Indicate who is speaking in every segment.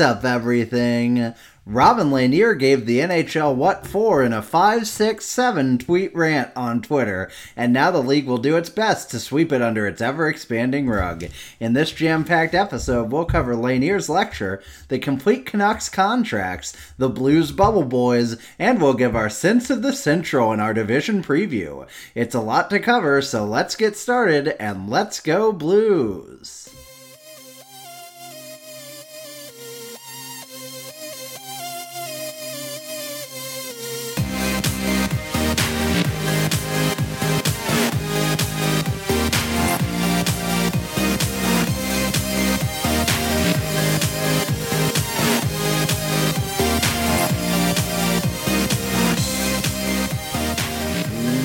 Speaker 1: Up, everything? Robin Lanier gave the NHL what for in a 567 tweet rant on Twitter, and now the league will do its best to sweep it under its ever expanding rug. In this jam packed episode, we'll cover Lanier's lecture, the complete Canucks contracts, the Blues Bubble Boys, and we'll give our sense of the Central in our division preview. It's a lot to cover, so let's get started and let's go Blues!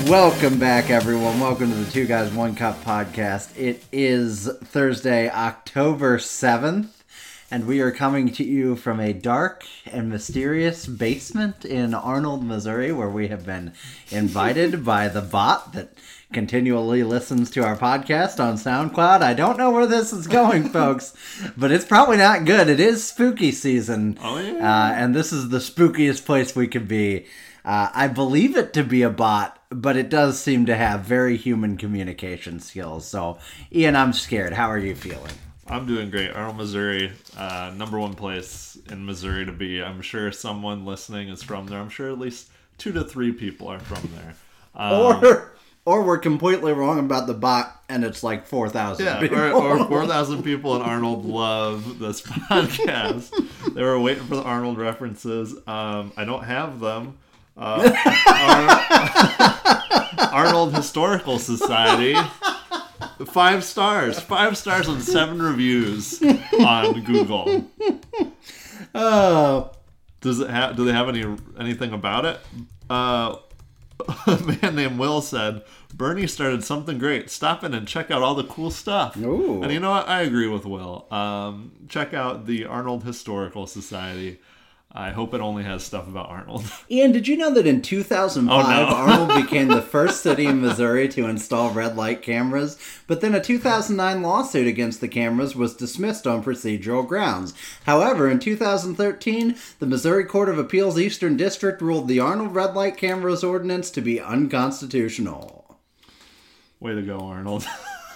Speaker 1: Welcome back, everyone. Welcome to the Two Guys One Cup podcast. It is Thursday, October 7th, and we are coming to you from a dark and mysterious basement in Arnold, Missouri, where we have been invited by the bot that continually listens to our podcast on SoundCloud. I don't know where this is going, folks, but it's probably not good. It is spooky season.
Speaker 2: Oh, yeah.
Speaker 1: Uh, and this is the spookiest place we could be. Uh, I believe it to be a bot, but it does seem to have very human communication skills. So, Ian, I'm scared. How are you feeling?
Speaker 2: I'm doing great. Arnold, Missouri, uh, number one place in Missouri to be. I'm sure someone listening is from there. I'm sure at least two to three people are from there. Um,
Speaker 1: Or, or we're completely wrong about the bot, and it's like four thousand.
Speaker 2: yeah, or, or 4,000 people in Arnold love this podcast. they were waiting for the Arnold references. Um, I don't have them. Uh, Ar- Arnold Historical Society. Five stars. Five stars and seven reviews on Google.
Speaker 1: oh,
Speaker 2: Does it have? Do they have any anything about it? Uh, a man named Will said Bernie started something great. Stop in and check out all the cool stuff.
Speaker 1: Ooh.
Speaker 2: And you know what? I agree with Will. Um, check out the Arnold Historical Society. I hope it only has stuff about Arnold.
Speaker 1: Ian, did you know that in 2005
Speaker 2: Oh, no.
Speaker 1: Arnold became the first city in Missouri to install red light cameras? But then a 2009 lawsuit against the cameras was dismissed on procedural grounds. However, in 2013, the Missouri Court of Appeals Eastern District ruled the Arnold red light cameras ordinance to be unconstitutional.
Speaker 2: Way to go, Arnold.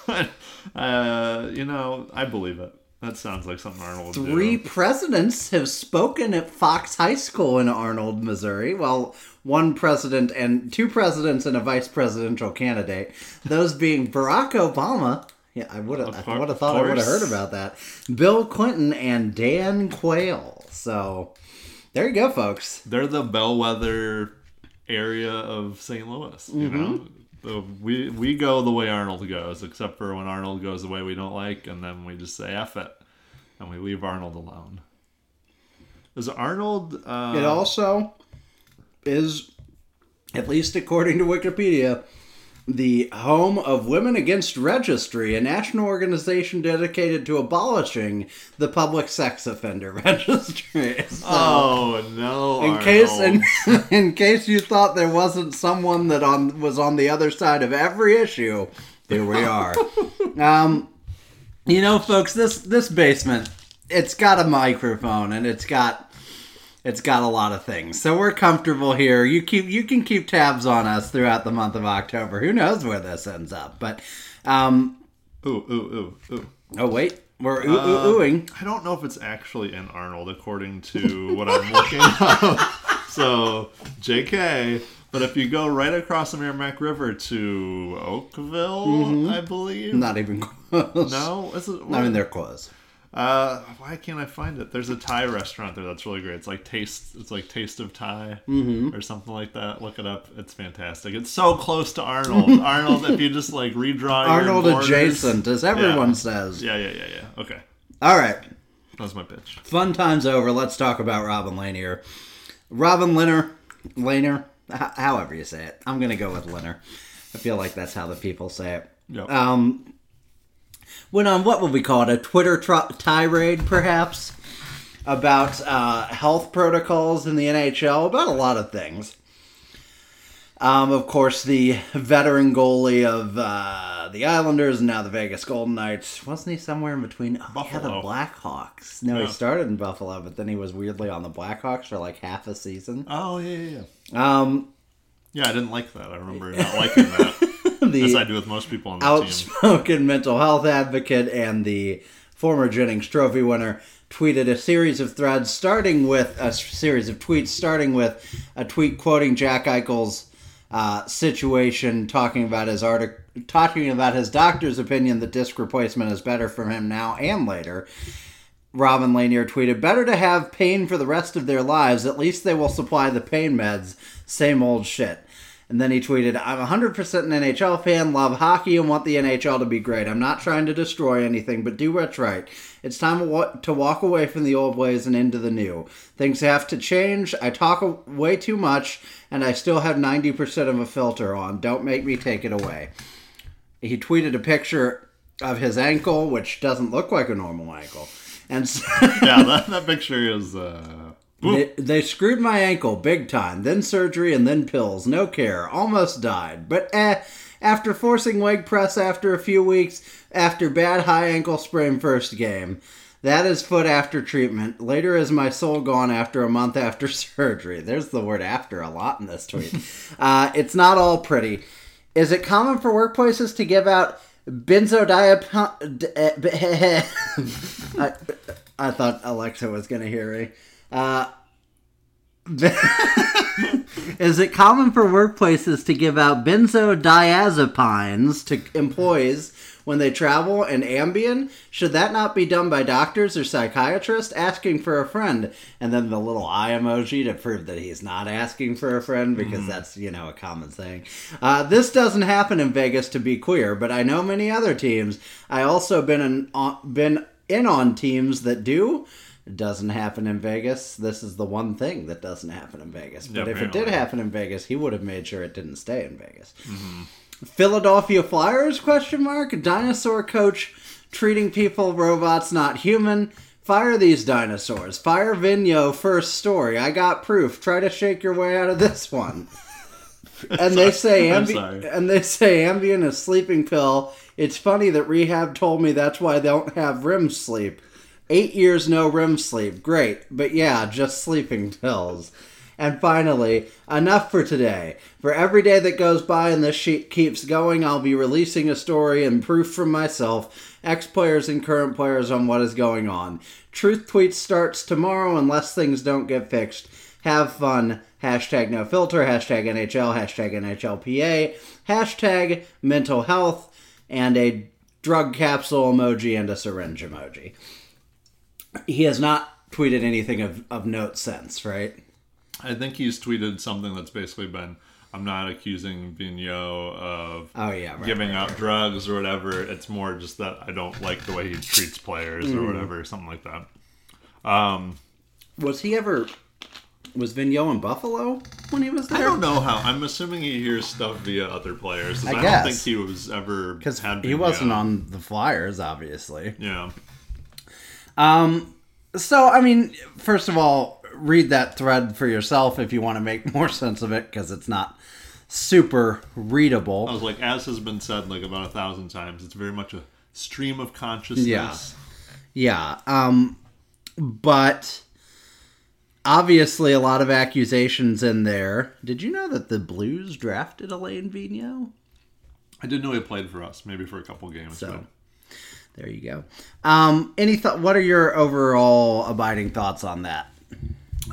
Speaker 2: uh, you know, I believe it. That sounds like something Arnold would
Speaker 1: Three
Speaker 2: do.
Speaker 1: presidents have spoken at Fox High School in Arnold, Missouri. Well, one president and two presidents and a vice presidential candidate. Those being Barack Obama. Yeah, I would have. I would have thought I would have heard about that. Bill Clinton and Dan Quayle. So, there you go, folks.
Speaker 2: They're the bellwether area of St. Louis. You
Speaker 1: Mm-hmm.
Speaker 2: know, the, we we go the way Arnold goes, except for when Arnold goes the way we don't like, and then we just say "f it," and we leave Arnold alone. Is Arnold? Uh,
Speaker 1: It also is, at least according to Wikipedia, the home of Women Against Registry, a national organization dedicated to abolishing the public sex offender registry. So,
Speaker 2: Oh no!
Speaker 1: in case in, in case you thought there wasn't someone that on was on the other side of every issue, here we are. um, you know, folks, this this basement, it's got a microphone and it's got it's got a lot of things. So we're comfortable here. You keep you can keep tabs on us throughout the month of October. Who knows where this ends up? But um,
Speaker 2: ooh ooh ooh ooh.
Speaker 1: oh wait, we're ooh ooh oohing.
Speaker 2: I don't know if it's actually in Arnold, according to what I'm looking up. So, JK. But if you go right across the Meramec River to Oakville, I believe.
Speaker 1: Not even close.
Speaker 2: No, is it?
Speaker 1: I mean they're close.
Speaker 2: Uh, why can't I find it? There's a Thai restaurant there that's really great. It's like taste. It's like Taste of Thai
Speaker 1: Mm-hmm.
Speaker 2: or something like that. Look it up. It's fantastic. It's so close to Arnold. Arnold, if you just like redraw
Speaker 1: Arnold
Speaker 2: borders-
Speaker 1: adjacent, as everyone
Speaker 2: Yeah.
Speaker 1: says.
Speaker 2: Yeah, yeah, yeah, yeah. Okay,
Speaker 1: All right.
Speaker 2: that's my pitch.
Speaker 1: Fun times over. Let's talk about Robin Lanier. Robin Liner, Lanier, h- however you say it. I'm gonna go with Liner. I feel like that's how the people say it.
Speaker 2: Yep.
Speaker 1: Um, went on what would we call it? A Twitter tirade, perhaps, about uh, health protocols in the NHL, about a lot of things. Um, of course, the veteran goalie of uh, the Islanders and now the Vegas Golden Knights. Wasn't he somewhere in between? Oh, yeah, the Blackhawks. No,
Speaker 2: Yeah.
Speaker 1: he started in Buffalo, but then he was weirdly on the Blackhawks for like half a season.
Speaker 2: Oh yeah, yeah, yeah.
Speaker 1: Um,
Speaker 2: Yeah, I didn't like that. I remember not liking that. As I do with most people on the team.
Speaker 1: outspoken mental health advocate and the former Jennings Trophy winner tweeted a series of threads starting with a series of tweets starting with a tweet quoting Jack Eichel's uh, situation talking about his artic- talking about his doctor's opinion that disc replacement is better for him now and later. Robin Lanier tweeted, Better to have pain for the rest of their lives. At least they will supply the pain meds. Same old shit. And then he tweeted, I'm 100% an NHL fan, love hockey, and want the NHL to be great. I'm not trying to destroy anything, but do what's right. It's time to walk away from the old ways and into the new. Things have to change. I talk way too much, and I still have 90% of a filter on. Don't make me take it away. He tweeted a picture of his ankle, which doesn't look like a normal ankle. And so,
Speaker 2: yeah, that, that picture is. Uh,
Speaker 1: they, they screwed my ankle big time, then surgery and then pills. No care. Almost died. But eh, after forcing leg press after a few weeks, after bad high ankle sprain first game. That is foot after treatment. Later is my soul gone after a month after surgery. There's the word after a lot in this tweet. uh, it's not all pretty. Is it common for workplaces to give out benzodiazepine? I, I thought Alexa was going to hear me. Uh, is it common for workplaces to give out benzodiazepines to employees when they travel and Ambien? Should that not be done by doctors or psychiatrists asking for a friend? And then the little eye emoji to prove that he's not asking for a friend because that's, you know, a common thing. Uh, this doesn't happen in Vegas to be queer, but I know many other teams. I also been in, on, been in on teams that do. Doesn't happen in Vegas. This is the one thing that doesn't happen in Vegas. But
Speaker 2: Yeah,
Speaker 1: if it did happen in Vegas, he would have made sure it didn't stay in Vegas. Philadelphia Flyers question mark dinosaur coach treating people robots not human. Fire these dinosaurs. Fire Vigneault first story. I got proof. Try to shake your way out of this one. And they say Ambi- and they say Ambien is sleeping pill. It's funny that rehab told me that's why they don't have REM sleep. Eight years no REM sleep. Great. But yeah, just sleeping pills. And finally, enough for today. For every day that goes by and this sheet keeps going, I'll be releasing a story and proof from myself, ex players and current players on what is going on. Truth Tweets starts tomorrow unless things don't get fixed. Have fun. Hashtag no filter. Hashtag NHL. Hashtag NHLPA. Hashtag mental health. And a drug capsule emoji and a syringe emoji. He has not tweeted anything of, of note since, right?
Speaker 2: I think he's tweeted something that's basically been, "I'm not accusing Vigneault of
Speaker 1: Oh, yeah. Right,
Speaker 2: giving
Speaker 1: right,
Speaker 2: out
Speaker 1: right.
Speaker 2: drugs or whatever. It's more just that I don't like the way he treats players
Speaker 1: Mm.
Speaker 2: or whatever, something like that." Um,
Speaker 1: Was he ever. Was Vigneault in Buffalo when he was there?
Speaker 2: I don't know how. I'm assuming he hears stuff via other players.
Speaker 1: I
Speaker 2: I,
Speaker 1: guess.
Speaker 2: don't think he was ever
Speaker 1: Because he wasn't on the Flyers, obviously.
Speaker 2: Yeah,
Speaker 1: Um, so, I mean, first of all, read that thread for yourself if you want to make more sense of it, because it's not super readable.
Speaker 2: I was like, as has been said like about a thousand times, it's very much a stream of consciousness.
Speaker 1: Yeah. Yeah. Um, but obviously, a lot of accusations in there. Did you know that the Blues drafted Alain Vigneault?
Speaker 2: I didn't know he played for us, maybe for a couple games.
Speaker 1: So there you go. Um, any thought? What are your overall abiding thoughts on that?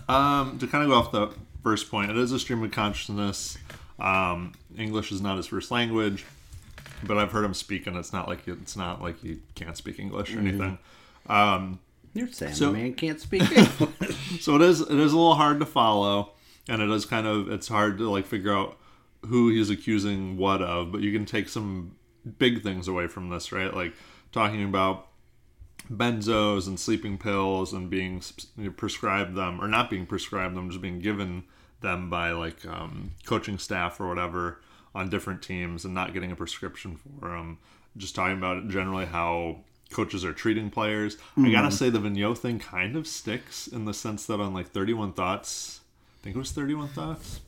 Speaker 2: um, to kind of go off the first point, it is a stream of consciousness. Um, English is not his first language, but I've heard him speak, and it's not like it's not like he can't speak English
Speaker 1: Mm-hmm.
Speaker 2: or anything. Um,
Speaker 1: You're saying
Speaker 2: So-
Speaker 1: the man can't speak English.
Speaker 2: so it is it is a little hard to follow and it is kind of it's hard to like figure out who he's accusing what of but you can take some big things away from this right like talking about benzos and sleeping pills and being prescribed them or not being prescribed them just being given them by like um, coaching staff or whatever on different teams and not getting a prescription for them just talking about generally how coaches are treating players. I gotta say the vigneault thing kind of sticks in the sense that on like 31 thoughts i think it was 31 thoughts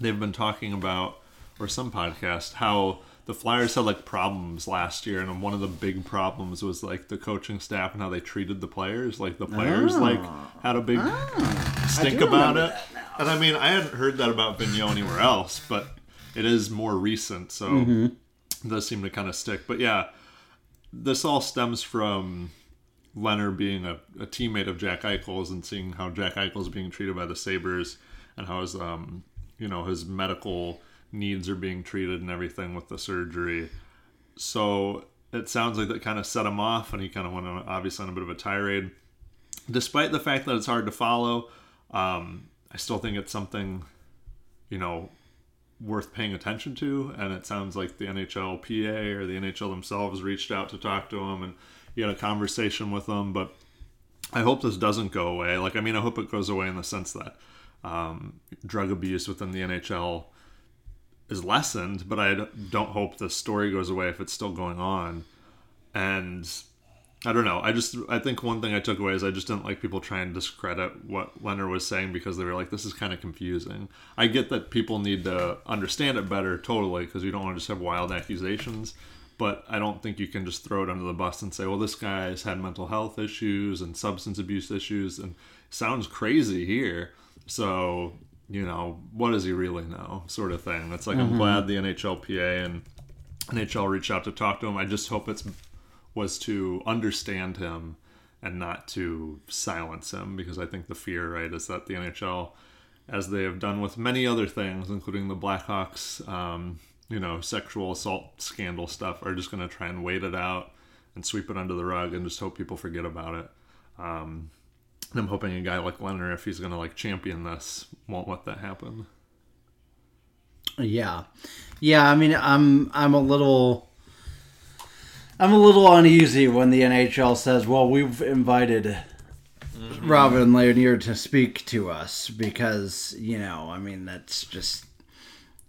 Speaker 2: they've been talking about, or some podcast, how the Flyers had like problems last year, and one of the big problems was like the coaching staff and how they treated the players. Like the players like had a big stink about it. And I mean, I hadn't heard that about Vigneault anywhere else, but it is more recent, so it does seem to kind of stick. But yeah, this all stems from Lehner being a, a teammate of Jack Eichel's and seeing how Jack Eichel's being treated by the Sabres and how his um you know his medical needs are being treated and everything with the surgery. So it sounds like that kind of set him off and he kind of went on, obviously on a bit of a tirade. Despite the fact that it's hard to follow, um, I still think it's something, you know, worth paying attention to. And it sounds like the NHLPA or the NHL themselves reached out to talk to him and he had a conversation with them. But I hope this doesn't go away. Like, I mean, I hope it goes away in the sense that um, drug abuse within the NHL is lessened, but I don't hope the story goes away if it's still going on. And I don't know. I just I think one thing I took away is I just didn't like people trying to discredit what Lehner was saying because they were like, "This is kind of confusing." I get that people need to understand it better, totally, because you don't want to just have wild accusations. But I don't think you can just throw it under the bus and say, "Well, this guy's had mental health issues and substance abuse issues," and sounds crazy here. So you know, what does he really know, sort of thing. It's like I'm glad the NHLPA and NHL reached out to talk to him. I just hope it's was to understand him and not to silence him because I think the fear, right, is that the NHL, as they have done with many other things, including the Blackhawks, um, you know, sexual assault scandal stuff, are just going to try and wait it out and sweep it under the rug and just hope people forget about it. Um, and I'm hoping a guy like Lehner, if he's going to like champion this, won't let that happen.
Speaker 1: Yeah, yeah. I mean, I'm I'm a little I'm a little uneasy when the NHL says, "Well, we've invited mm-hmm. Robin Lanier to speak to us," because you know, I mean, that's just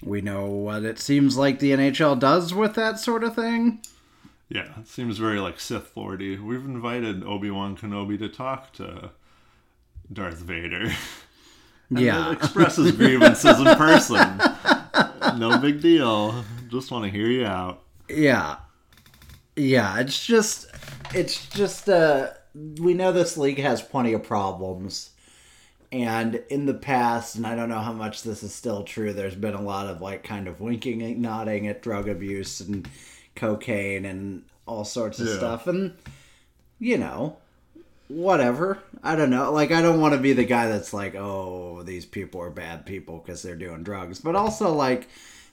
Speaker 1: we know what it seems like the NHL does with that sort of thing.
Speaker 2: Yeah, it seems very like Sith Lordy. We've invited Obi Wan Kenobi to talk to Darth Vader. And
Speaker 1: Yeah.
Speaker 2: expresses grievances in person. No big deal. Just want to hear you out.
Speaker 1: Yeah. Yeah, it's just it's just uh we know this league has plenty of problems. And in the past, and I don't know how much this is still true, there's been a lot of like kind of winking and nodding at drug abuse and cocaine and all sorts of
Speaker 2: Yeah.
Speaker 1: stuff. And you know, whatever. I don't know. Like I don't want to be the guy that's like, "Oh, these people are bad people because they're doing drugs." But also like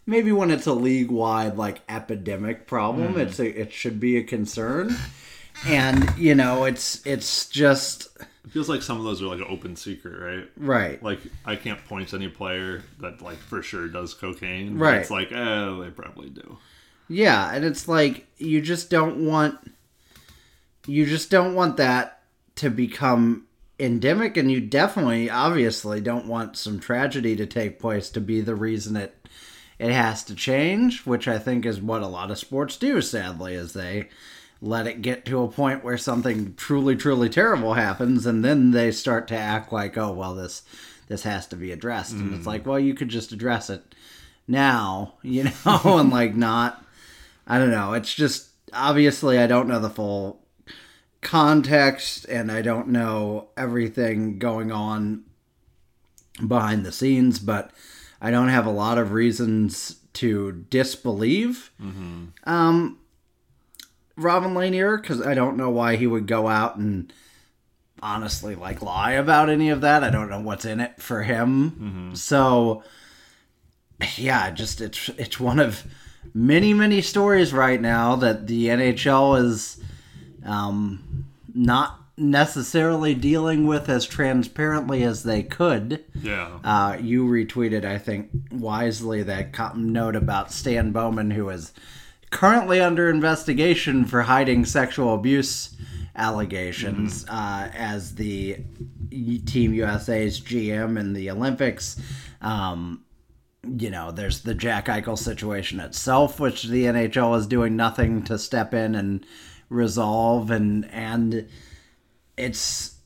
Speaker 1: maybe when it's a league-wide like epidemic problem, it's a, it should be a concern. And, you know, it's it's just
Speaker 2: It feels like some of those are like an open secret, right?
Speaker 1: right.
Speaker 2: Like I can't point to any player that like for sure does cocaine.
Speaker 1: Right.
Speaker 2: It's like, eh, they probably do.
Speaker 1: Yeah, and it's like you just don't want you just don't want that to become endemic and you definitely obviously don't want some tragedy to take place to be the reason it it has to change, which I think is what a lot of sports do sadly is they let it get to a point where something truly truly terrible happens and then they start to act like, "Oh, well this this has to be addressed." And it's mm. like, "Well, you could just address it now, you know, and like not I don't know. It's just obviously I don't know the full context and I don't know everything going on behind the scenes, but I don't have a lot of reasons to disbelieve um, Robin Lanier because I don't know why he would go out and honestly like lie about any of that. I don't know what's in it for him. So yeah, just it's it's one of many many stories right now that the NHL is um, not necessarily dealing with as transparently as they could.
Speaker 2: Yeah.
Speaker 1: Uh, you retweeted, I think, wisely that note about Stan Bowman, who is currently under investigation for hiding sexual abuse allegations uh, as the Team USA's GM in the Olympics. Um, you know, there's the Jack Eichel situation itself, which the NHL is doing nothing to step in and resolve, and and it's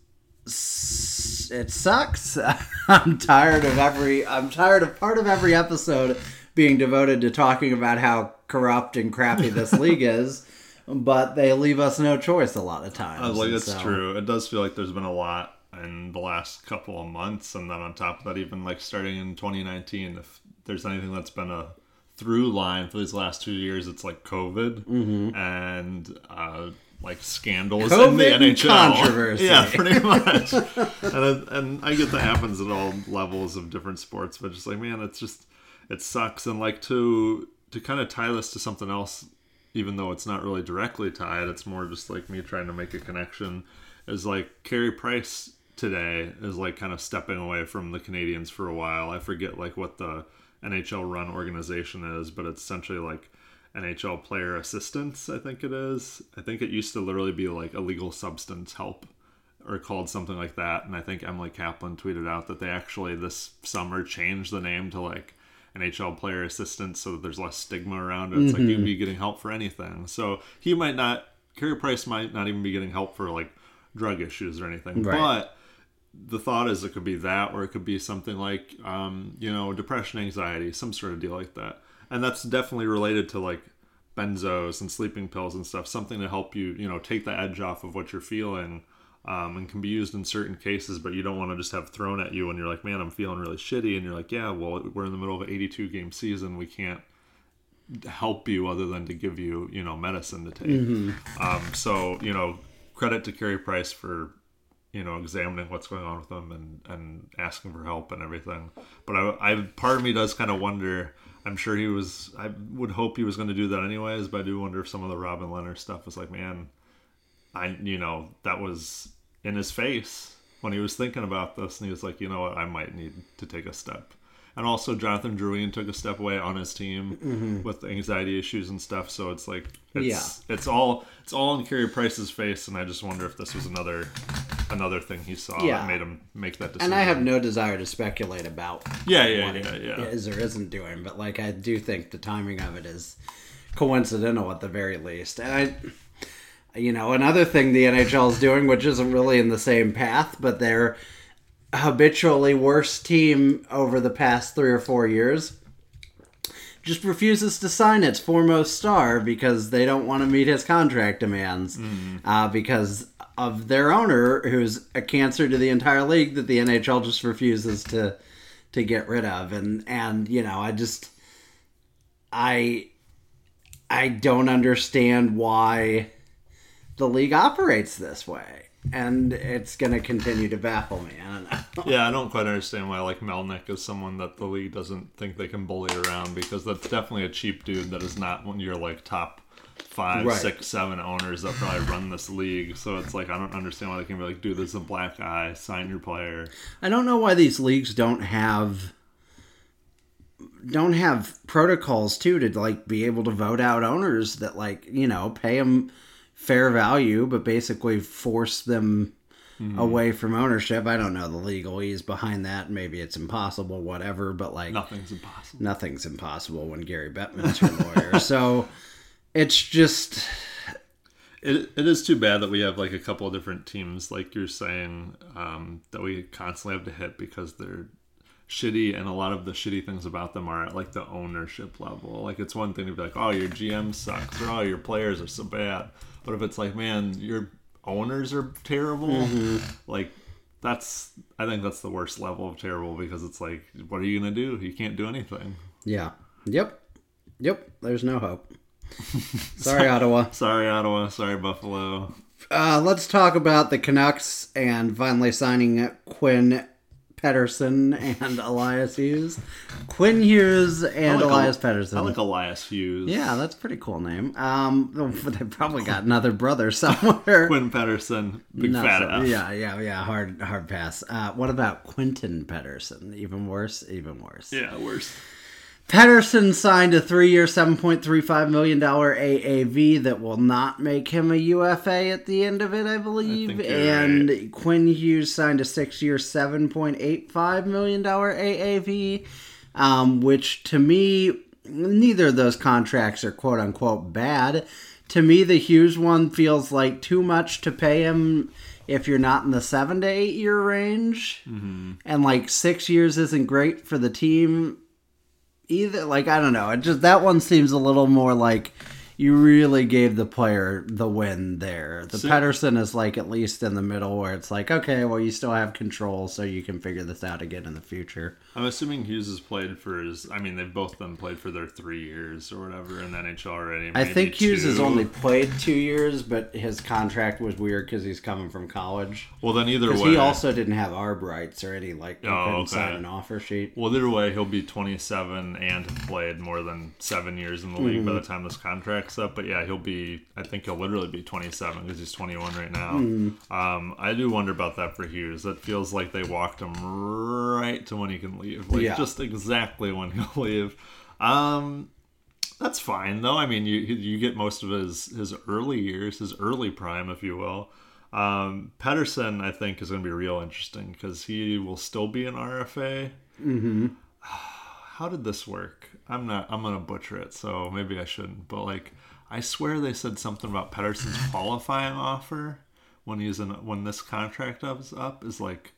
Speaker 1: it sucks. I'm tired of every I'm tired of part of every episode being devoted to talking about how corrupt and crappy this league is, but they leave us no choice a lot of times.
Speaker 2: Uh, like it's
Speaker 1: so-
Speaker 2: true. It does feel like there's been a lot in the last couple of months, and then on top of that, even like starting in 2019, if there's anything that's been a through line for these last two years, it's like COVID and uh, like scandals in the NHL.
Speaker 1: controversy.
Speaker 2: Yeah, pretty much. and it, and I get that happens at all levels of different sports, but just like man, it's just it sucks. And like to to kind of tie this to something else even though it's not really directly tied, it's more just like me trying to make a connection. Is like Carey Price today is like kind of stepping away from the Canadiens for a while. I forget like what the NHL run organization is, but it's essentially like NHL player assistance, I think it is. I think it used to literally be like illegal substance help or called something like that. And I think Emily Kaplan tweeted out that they actually this summer changed the name to like NHL player assistance so that there's less stigma around it. It's like you can mm-hmm. be getting help for anything. So he might not, Carey Price might not even be getting help for like drug issues or anything.
Speaker 1: Right.
Speaker 2: But the thought is it could be that or it could be something like um, you know depression anxiety some sort of deal like that. And that's definitely related to like benzos and sleeping pills and stuff something to help you you know take the edge off of what you're feeling um, and can be used in certain cases but you don't want to just have thrown at you when you're like man i'm feeling really shitty and you're like yeah well we're in the middle of an 82 game season. We can't help you other than to give you you know medicine to take. Um, so you know credit to Carey Price for you know examining what's going on with them and and asking for help and everything. But I, I part of me does kind of wonder I'm sure he was I would hope he was going to do that anyways but I do wonder if some of the Robin Lehner stuff was like man I you know that was in his face when he was thinking about this and he was like you know what I might need to take a step and also Jonathan Drouin took a step away on his team mm-hmm. with anxiety issues and stuff so it's like it's it's all it's all in Carey Price's face and I just wonder if this was another another thing he saw
Speaker 1: Yeah.
Speaker 2: that made him make that decision
Speaker 1: And I have no desire to speculate about
Speaker 2: yeah yeah
Speaker 1: what
Speaker 2: yeah yeah
Speaker 1: is or isn't doing, but like I do think the timing of it is coincidental at the very least. And I, you know, another thing the NHL is doing, which isn't really in the same path, but they're habitually worst team over the past three or four years. Just refuses to sign its foremost star because they don't want to meet his contract demands uh, because of their owner, who's a cancer to the entire league that the NHL just refuses to to get rid of. And and you know, I just I I don't understand why the league operates this way, and it's going to continue to baffle me. I don't know.
Speaker 2: yeah I don't quite understand why like Melnyk is someone that the league doesn't think they can bully around because that's definitely a cheap dude that is not one of your like top five,
Speaker 1: Right.
Speaker 2: six, seven owners that probably run this league. So it's like I don't understand why they can be like, dude, this is a black eye, sign your player.
Speaker 1: I don't know why these leagues don't have don't have protocols too to like be able to vote out owners that like you know pay them fair value but basically force them away from ownership i don't know the legalese behind that maybe it's impossible whatever but like
Speaker 2: Nothing's impossible.
Speaker 1: nothing's impossible when gary bettman's your lawyer so it's just
Speaker 2: It, it is too bad that we have like a couple of different teams, like you're saying, um, that we constantly have to hit because they're shitty, and a lot of the shitty things about them are at like the ownership level. Like it's one thing to be like, oh, your GM sucks, or oh, your players are so bad. But if it's like, man, your owners are terrible, like that's I think that's the worst level of terrible because it's like, what are you gonna do? You can't do anything.
Speaker 1: yeah yep yep there's no hope sorry ottawa
Speaker 2: Sorry, Ottawa. Sorry, Buffalo.
Speaker 1: Uh, let's talk about the Canucks and finally signing Quinn Pettersson and Elias Hughes. Quinn Hughes and
Speaker 2: like
Speaker 1: Elias
Speaker 2: El-
Speaker 1: Pettersson.
Speaker 2: I like Elias Hughes.
Speaker 1: yeah, that's a pretty cool name. Um, they probably got another brother somewhere.
Speaker 2: Quinn Pettersson, big
Speaker 1: Not
Speaker 2: fat
Speaker 1: so- yeah, yeah, yeah. Hard, hard pass. Uh, what about Quentin Pettersson? Even worse. Even worse.
Speaker 2: Yeah, worse.
Speaker 1: Pettersson signed a three-year, seven point three five million dollar AAV that will not make him a UFA at the end of it, I believe.
Speaker 2: you're
Speaker 1: and Quinn Hughes signed a point eight five million dollar AAV, um, which to me, neither of those contracts are quote unquote bad. To me, the Hughes one feels like too much to pay him if you're not in the seven to eight year range,
Speaker 2: Mm-hmm.
Speaker 1: and like six years isn't great for the team either. Like I don't know, it just that one seems a little more like you really gave the player the win there. The
Speaker 2: See-
Speaker 1: Pettersson is like at least in the middle where it's like okay, well you still have control, so you can figure this out again in the future.
Speaker 2: I'm assuming Hughes has played for his. I mean, they've both been played for their three years or whatever in the NHL already.
Speaker 1: I think Hughes has only played two years, but his contract was weird because he's coming from college.
Speaker 2: Well, then either way,
Speaker 1: he also didn't have arb rights or any like he
Speaker 2: Oh,
Speaker 1: couldn't
Speaker 2: okay.
Speaker 1: sign an offer sheet.
Speaker 2: Well, either way, he'll be 27 and played more than seven years in the league by
Speaker 1: Mm-hmm.
Speaker 2: the time this up. But yeah, he'll be. I think he'll literally be 27 because he's 21 right now.
Speaker 1: Mm-hmm.
Speaker 2: Um, I do wonder about that for Hughes. That feels like they walked him right to when he can leave. Like
Speaker 1: Yeah.
Speaker 2: just exactly when he'll leave. Um, that's fine though. I mean, you you get most of his his early years, his early prime, if you will. Um, Pettersson, I think, is going to be real interesting because he will still be an RFA. How did this work? I'm not. I'm gonna butcher it, so maybe I shouldn't. But like, I swear they said something about Pettersson's qualifying offer when he's in when this contract is up is like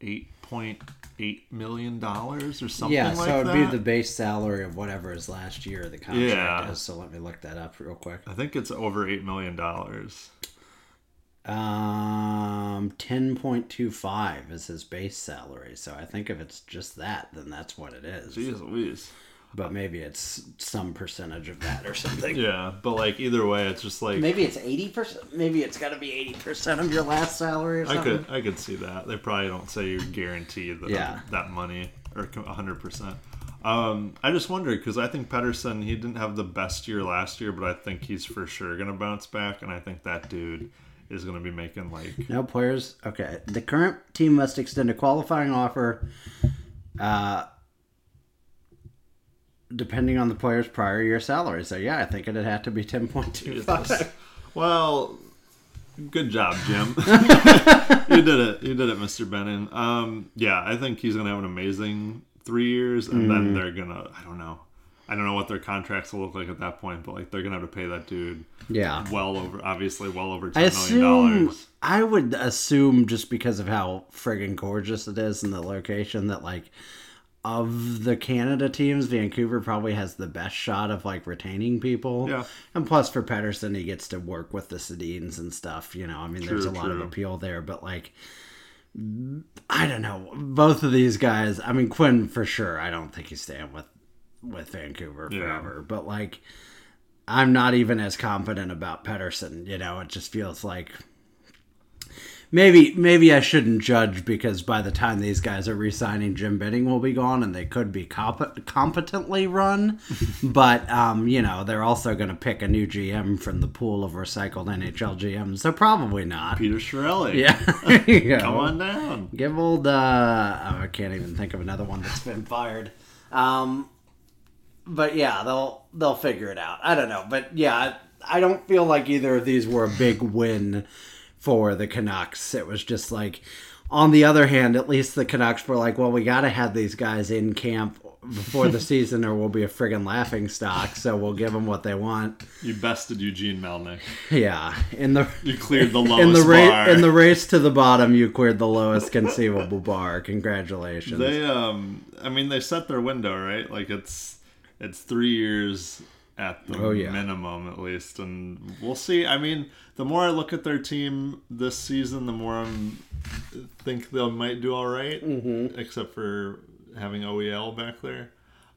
Speaker 2: eight point eight million dollars or something
Speaker 1: Yeah,
Speaker 2: like
Speaker 1: it'd
Speaker 2: that.
Speaker 1: be the base salary of whatever is last year the contract
Speaker 2: Yeah.
Speaker 1: is. So let me look that up real quick.
Speaker 2: I think it's over eight million dollars.
Speaker 1: Um, ten point two five is his base salary. So I think if it's just that, then that's what it is.
Speaker 2: Jeez Louise.
Speaker 1: But maybe it's some percentage of that or something.
Speaker 2: Yeah, but like either way, it's just like
Speaker 1: Maybe it's eighty percent. Maybe it's got to be eighty percent of your last salary or
Speaker 2: I could I could see that. They probably don't say you're guaranteed that
Speaker 1: Yeah.
Speaker 2: that money or 100. percent um, I just wonder because I think Pettersson he didn't have the best year last year, but I think he's for sure gonna bounce back, and I think that dude is gonna be making like
Speaker 1: No players. Okay. The current team must extend a qualifying offer, uh, depending on the player's prior year salary. So yeah, I think it'd have to be ten point two five.
Speaker 2: well. Good job, Jim. you did it. You did it, Mr. Benning. Um, yeah, I think he's gonna have an amazing three years, and
Speaker 1: Mm-hmm.
Speaker 2: then they're gonna. I don't know. I don't know what their contracts will look like at that point, but like they're gonna have to pay that dude
Speaker 1: Yeah.
Speaker 2: well over, obviously well over
Speaker 1: I
Speaker 2: ten million
Speaker 1: assume
Speaker 2: dollars.
Speaker 1: I would assume just because of how friggin' gorgeous it is and the location that like of the Canada teams, Vancouver probably has the best shot of like retaining people.
Speaker 2: Yeah.
Speaker 1: And plus for Pettersson he gets to work with the Sedins and stuff, you know. I mean there's a
Speaker 2: True,
Speaker 1: lot of appeal there, but like I don't know. Both of these guys, I mean Quinn for sure, I don't think he's staying with with Vancouver
Speaker 2: Yeah.
Speaker 1: forever. But like I'm not even as confident about Pettersson. You know, it just feels like maybe maybe I shouldn't judge because by the time these guys are re-signing, Jim Benning will be gone, and they could be comp- competently run. but um, you know, they're also going to pick a new GM from the pool of recycled NHL GMs, so probably not.
Speaker 2: Peter Chiarelli.
Speaker 1: Yeah, you go.
Speaker 2: Come on down.
Speaker 1: Give old. Uh, oh, I can't even think of another one that's been fired. Um, but yeah, they'll they'll figure it out. I don't know, but yeah, I, don't feel like either of these were a big win for the Canucks. It was just like. On the other hand, at least the Canucks were like, well, we got to have these guys in camp before the season or we'll be a friggin' laughing stock. So we'll give them what they want.
Speaker 2: You bested Eugene Melnyk.
Speaker 1: Yeah. In the
Speaker 2: You cleared the lowest
Speaker 1: in the
Speaker 2: bar.
Speaker 1: race in the race to the bottom, you cleared the lowest conceivable bar. Congratulations.
Speaker 2: They um I mean they set their window, right? Like it's it's 3 years at the
Speaker 1: Oh, yeah.
Speaker 2: minimum at least and we'll see. I mean, the more I look at their team this season, the more I'm think they might do all right,
Speaker 1: Mm-hmm.
Speaker 2: except for having OEL back there.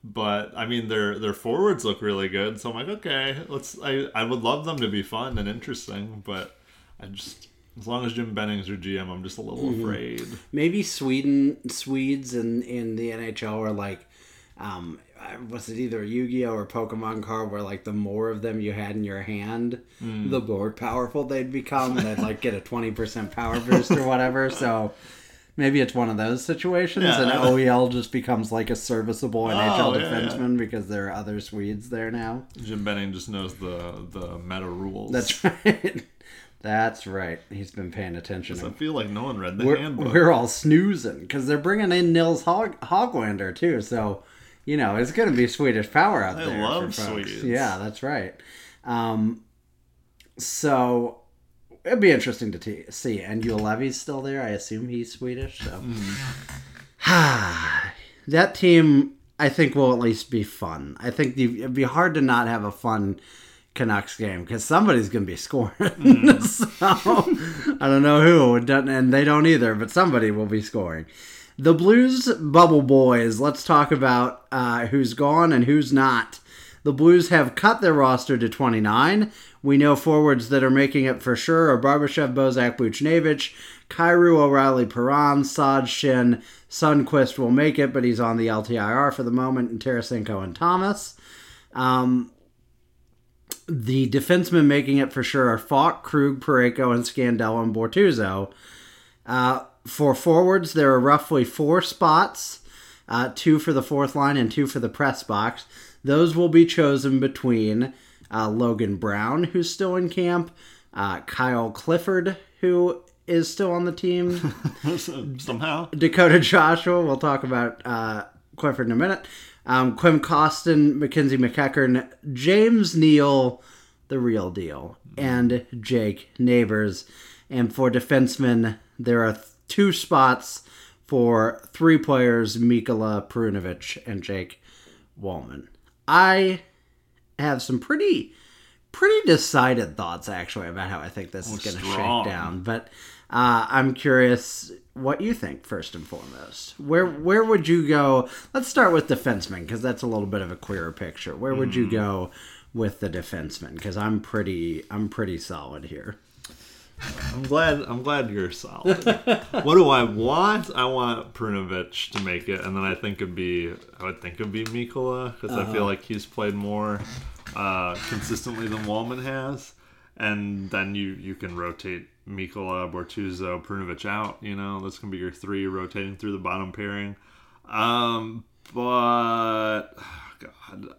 Speaker 2: But I mean, their their forwards look really good, so I'm like, okay, let's. I I would love them to be fun and interesting, but I just as long as Jim Benning's your GM, I'm just a little
Speaker 1: Mm-hmm.
Speaker 2: afraid.
Speaker 1: Maybe Sweden, Swedes in in the NHL are like, um, was it either Yu-Gi-Oh or Pokemon card where like the more of them you had in your hand,
Speaker 2: Hmm.
Speaker 1: the more powerful they'd become, and they'd like get a twenty percent power boost or whatever. So. Maybe it's one of those situations,
Speaker 2: Yeah.
Speaker 1: and OEL just becomes like a serviceable NHL
Speaker 2: yeah, yeah.
Speaker 1: defenseman because there are other Swedes there now.
Speaker 2: Jim Benning just knows the the meta rules.
Speaker 1: That's right. That's right. He's been paying attention.
Speaker 2: I feel like no one read the
Speaker 1: we're,
Speaker 2: handbook.
Speaker 1: we're all snoozing because they're bringing in Nils Hog- Hoglander too. So, you know, it's going to be Swedish power out
Speaker 2: I
Speaker 1: there.
Speaker 2: love
Speaker 1: for.
Speaker 2: Swedes.
Speaker 1: Yeah, that's right. Um, so it'd be interesting to t- see. And Juolevi's still there. I assume he's Swedish. So that team, I think, will at least be fun. I think the- it'd be hard to not have a fun Canucks game because somebody's going to be scoring. so I don't know who, and they don't either, but somebody will be scoring. The Blues bubble boys. Let's talk about uh, who's gone and who's not. The Blues have cut their roster to 29. We know forwards that are making it for sure are Barbashev, Bozak, Buchnevich, Kyrou, O'Reilly, Perron, Saad, Schenn. Sundqvist will make it, but he's on the LTIR for the moment, and Tarasenko and Thomas. Um, the defensemen making it for sure are Faulk, Krug, Parayko, and Scandella and Bortuzzo. Uh, for forwards, there are roughly four spots uh, two for the fourth line and two for the press box. Those will be chosen between uh, Logan Brown, who's still in camp, uh, Kyle Clifford, who is still on the team,
Speaker 2: Somehow.
Speaker 1: Dakota Joshua. We'll talk about uh, Clifford in a minute. Um, Klim Kostin, MacKenzie MacEachern, James Neal, the real deal, and Jake Neighbors. And for defensemen, there are two spots for three players Mikkola Perunovich and Jake Walman. I have some pretty pretty decided thoughts actually about how I think this is going to shake down. But uh, I'm curious what you think first and foremost. Where where would you go? Let's start with defensemen because that's a little bit of a clearer picture. Where would you go with the defensemen? Because I'm pretty I'm pretty solid here.
Speaker 2: I'm glad. I'm glad you're solid. what do I want? I want Prunovic to make it, and then I think it'd be. I would think it'd be Mikkola because I feel like he's played more uh, consistently than Walman has, and then you you can rotate Mikkola, Bortuzzo, Prunovic out. You know that's gonna be your three rotating through the bottom pairing. Um, but God,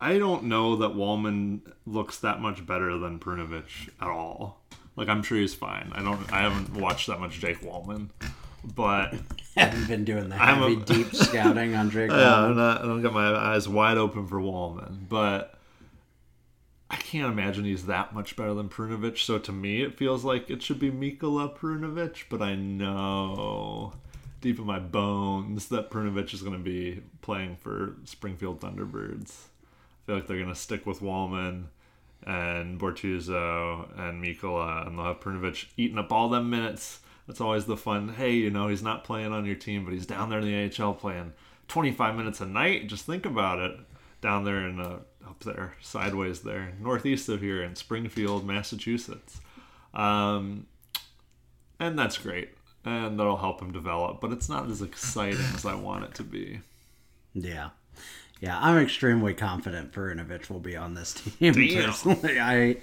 Speaker 2: I don't know that Walman looks that much better than Prunovic at all. Like I'm sure he's fine. I don't. I haven't watched that much Jake Walman, but
Speaker 1: haven't been doing the
Speaker 2: I'm a-
Speaker 1: heavy deep scouting on Drake.
Speaker 2: yeah,
Speaker 1: Walman.
Speaker 2: I'm not, I don't got my eyes wide open for Walman. But I can't imagine he's that much better than Prunovich. So to me, it feels like it should be Mikkola Prunovich, But I know deep in my bones that Prunovich is going to be playing for Springfield Thunderbirds. I feel like they're going to stick with Walman and Bortuzzo and Mikkola, and Prunovic eating up all them minutes. That's always the fun. Hey, you know, he's not playing on your team, but he's down there in the AHL playing 25 minutes a night. Just think about it. Down there in, uh, up there, sideways there, northeast of here in Springfield, Massachusetts. Um, and that's great. And that'll help him develop, but it's not as exciting as I want it to be.
Speaker 1: Yeah. Yeah, I'm extremely confident Perunovich will be on this team.
Speaker 2: Damn.
Speaker 1: Personally, I,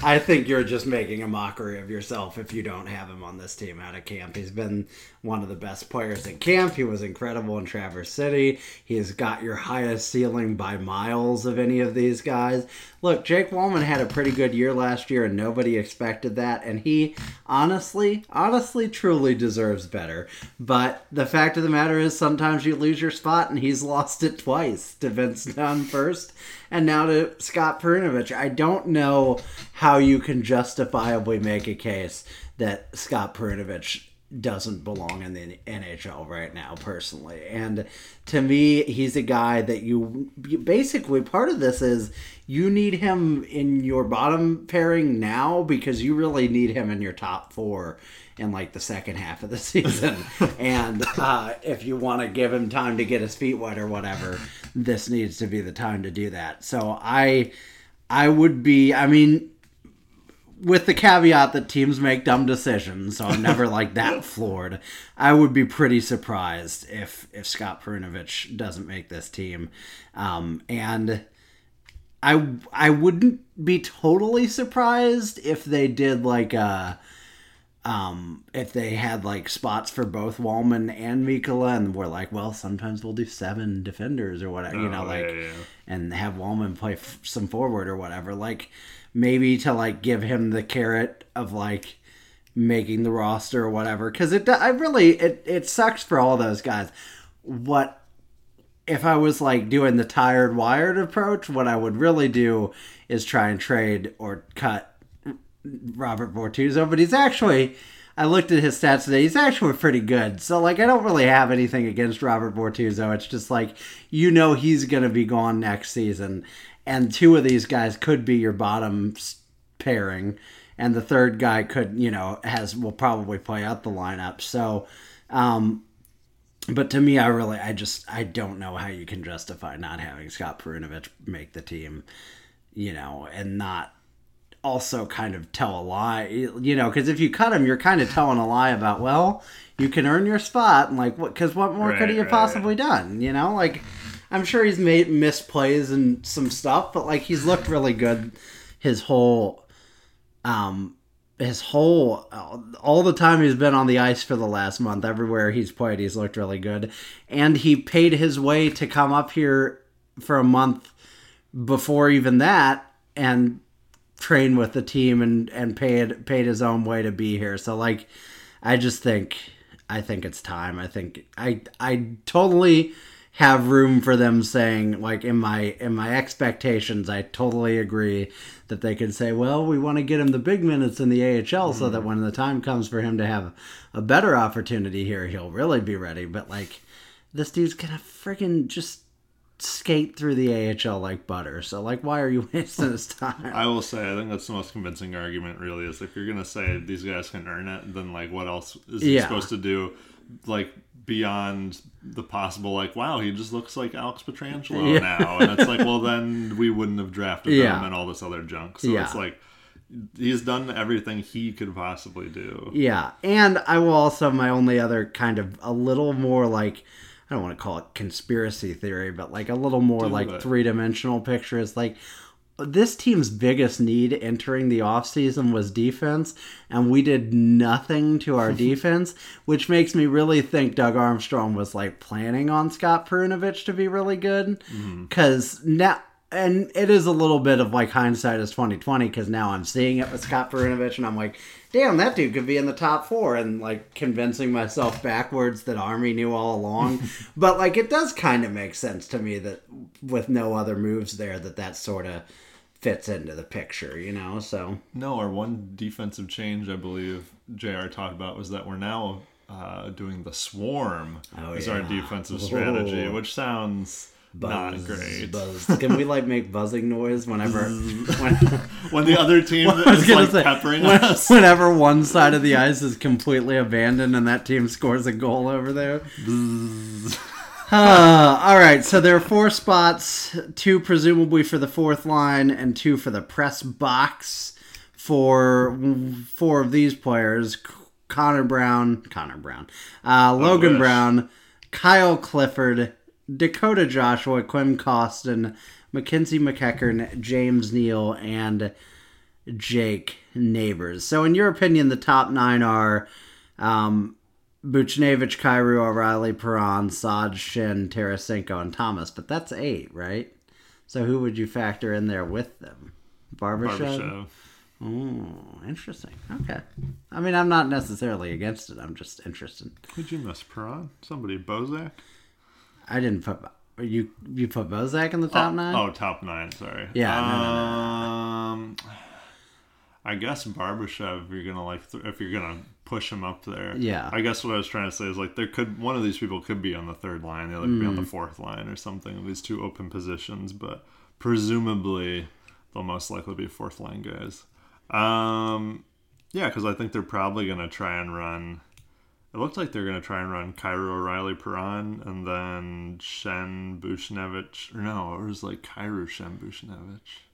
Speaker 1: I think you're just making a mockery of yourself if you don't have him on this team out of camp. He's been one of the best players in camp. He was incredible in Traverse City. He has got your highest ceiling by miles of any of these guys. Look, Jake Walman had a pretty good year last year, and nobody expected that. And he honestly, honestly, truly deserves better. But the fact of the matter is, sometimes you lose your spot, and he's lost it twice to Vince Dunn first, and now to Scott Perunovich. I don't know how you can justifiably make a case that Scott Perunovich doesn't belong in the NHL right now, personally. And to me, he's a guy that you basically part of this is you need him in your bottom pairing now because you really need him in your top four in like the second half of the season. and uh, if you want to give him time to get his feet wet or whatever, this needs to be the time to do that. So I, I would be. I mean, with the caveat that teams make dumb decisions, so I'm never like that floored. I would be pretty surprised if if Scott Perunovich doesn't make this team, um, and I I wouldn't be totally surprised if they did like a. Um, if they had like spots for both Walman and Mikkola, and we're like, well, sometimes we'll do seven defenders or whatever, you know,
Speaker 2: Oh,
Speaker 1: like,
Speaker 2: yeah, yeah.
Speaker 1: and have Walman play f- some forward or whatever. Like maybe to like give him the carrot of like making the roster or whatever. Because it, I really, it it sucks for all those guys. What if I was like doing the tired wired approach? What I would really do is try and trade or cut Robert Bortuzzo, but he's actually. I looked at his stats today. He's actually pretty good. So like, I don't really have anything against Robert Bortuzzo. It's just like you know he's to be gone next season, and two of these guys could be your bottom pairing, and the third guy could you know has will probably play out the lineup. So. Um, but to me, I really, I just, I don't know how you can justify not having Scott Perunovich make the team, you know, and not also kind of tell a lie, you know, because if you cut him, you're kind of telling a lie about, well, you can earn your spot, and like, what? Because what more could he have
Speaker 2: right,
Speaker 1: possibly done? You know, like, I'm sure he's made missed plays and some stuff, but like, he's looked really good his whole, um, his whole all the time he's been on the ice for the last month everywhere he's played he's looked really good. And he paid his way to come up here for a month before even that and train with the team and and paid paid his own way to be here. So like i just think i think it's time. I think i i totally have room for them saying like in my in my expectations i totally agree that they could say well we want to get him the big minutes in the ahl so that mm-hmm. when the time comes for him to have a better opportunity here he'll really be ready but like this dude's gonna freaking just skate through the ahl like butter so like why are you wasting his time
Speaker 2: I will say, I think that's the most convincing argument. Really, is if you're gonna say these guys can earn it, then like, what else is he
Speaker 1: Yeah.
Speaker 2: supposed to do? Like beyond the possible, like, wow, he just looks like Alex Pietrangelo
Speaker 1: Yeah.
Speaker 2: now, and it's like, well, then we wouldn't have drafted
Speaker 1: Yeah.
Speaker 2: him and all this other junk. So
Speaker 1: Yeah.
Speaker 2: it's like he's done everything he could possibly do.
Speaker 1: Yeah, and I will also my only other kind of a little more like I don't want to call it conspiracy theory, but like a little more
Speaker 2: Do
Speaker 1: like
Speaker 2: it.
Speaker 1: three dimensional picture is like this team's biggest need entering the offseason was defense, and we did nothing to our defense, which makes me really think Doug Armstrong was like planning on Scott Perunovich to be really good. Mm-hmm. Because now, and it is a little bit of like hindsight is 2020, because now I'm seeing it with Scott Perunovich, and I'm like, damn, that dude could be in the top four, and like convincing myself backwards that Army knew all along. but like, it does kind of make sense to me that with no other moves there, that that sort of fits into the picture, you know? So,
Speaker 2: No, our one defensive change I believe Jr. talked about was that we're now uh, doing the swarm
Speaker 1: Oh,
Speaker 2: as our defensive strategy, which sounds not great.
Speaker 1: buzz. Can we like make buzzing noise whenever when,
Speaker 2: When the other team is like
Speaker 1: say,
Speaker 2: peppering
Speaker 1: when-
Speaker 2: us.
Speaker 1: whenever one side of the ice is completely abandoned and that team scores a goal over there. Uh, all right, so there are four spots, two presumably for the fourth line and two for the press box for four of these players: Connor Brown, Connor Brown, uh, Logan
Speaker 2: wish.
Speaker 1: Brown, Kyle Clifford, Dakota Joshua, Klim Kostin, MacKenzie MacEachern, James Neal, and Jake Neighbors. So, in your opinion, the top nine are um, Buchnevich, Kyrou, O'Reilly, Perron, Saad, Schenn, Tarasenko, and Thomas. But that's eight, right? So, who would you factor in there with them? Barbashev?
Speaker 2: Barbashev.
Speaker 1: Oh, interesting. Okay. I mean, I'm not necessarily against it. I'm just interested.
Speaker 2: Who'd you miss, Perron? Somebody, Bozak?
Speaker 1: I didn't put you. You put Bozak in the top
Speaker 2: oh,
Speaker 1: nine.
Speaker 2: Oh, top nine. Sorry.
Speaker 1: Yeah, no, no, no,
Speaker 2: Um, I guess Barbashev. If you're gonna like, th- if you're gonna push him up there.
Speaker 1: Yeah.
Speaker 2: I guess what I was trying to say is like there could one of these people could be on the third line, the other could be on
Speaker 1: Mm.
Speaker 2: the fourth line or something these two open positions, but presumably they'll most likely be fourth line guys. Um, yeah, because I think they're probably gonna try and run. It looks like they're going to try and run Kyrou O'Reilly Perron and then Schenn Buchnevich. Or no, it was like Kyrou Schenn Buchnevich.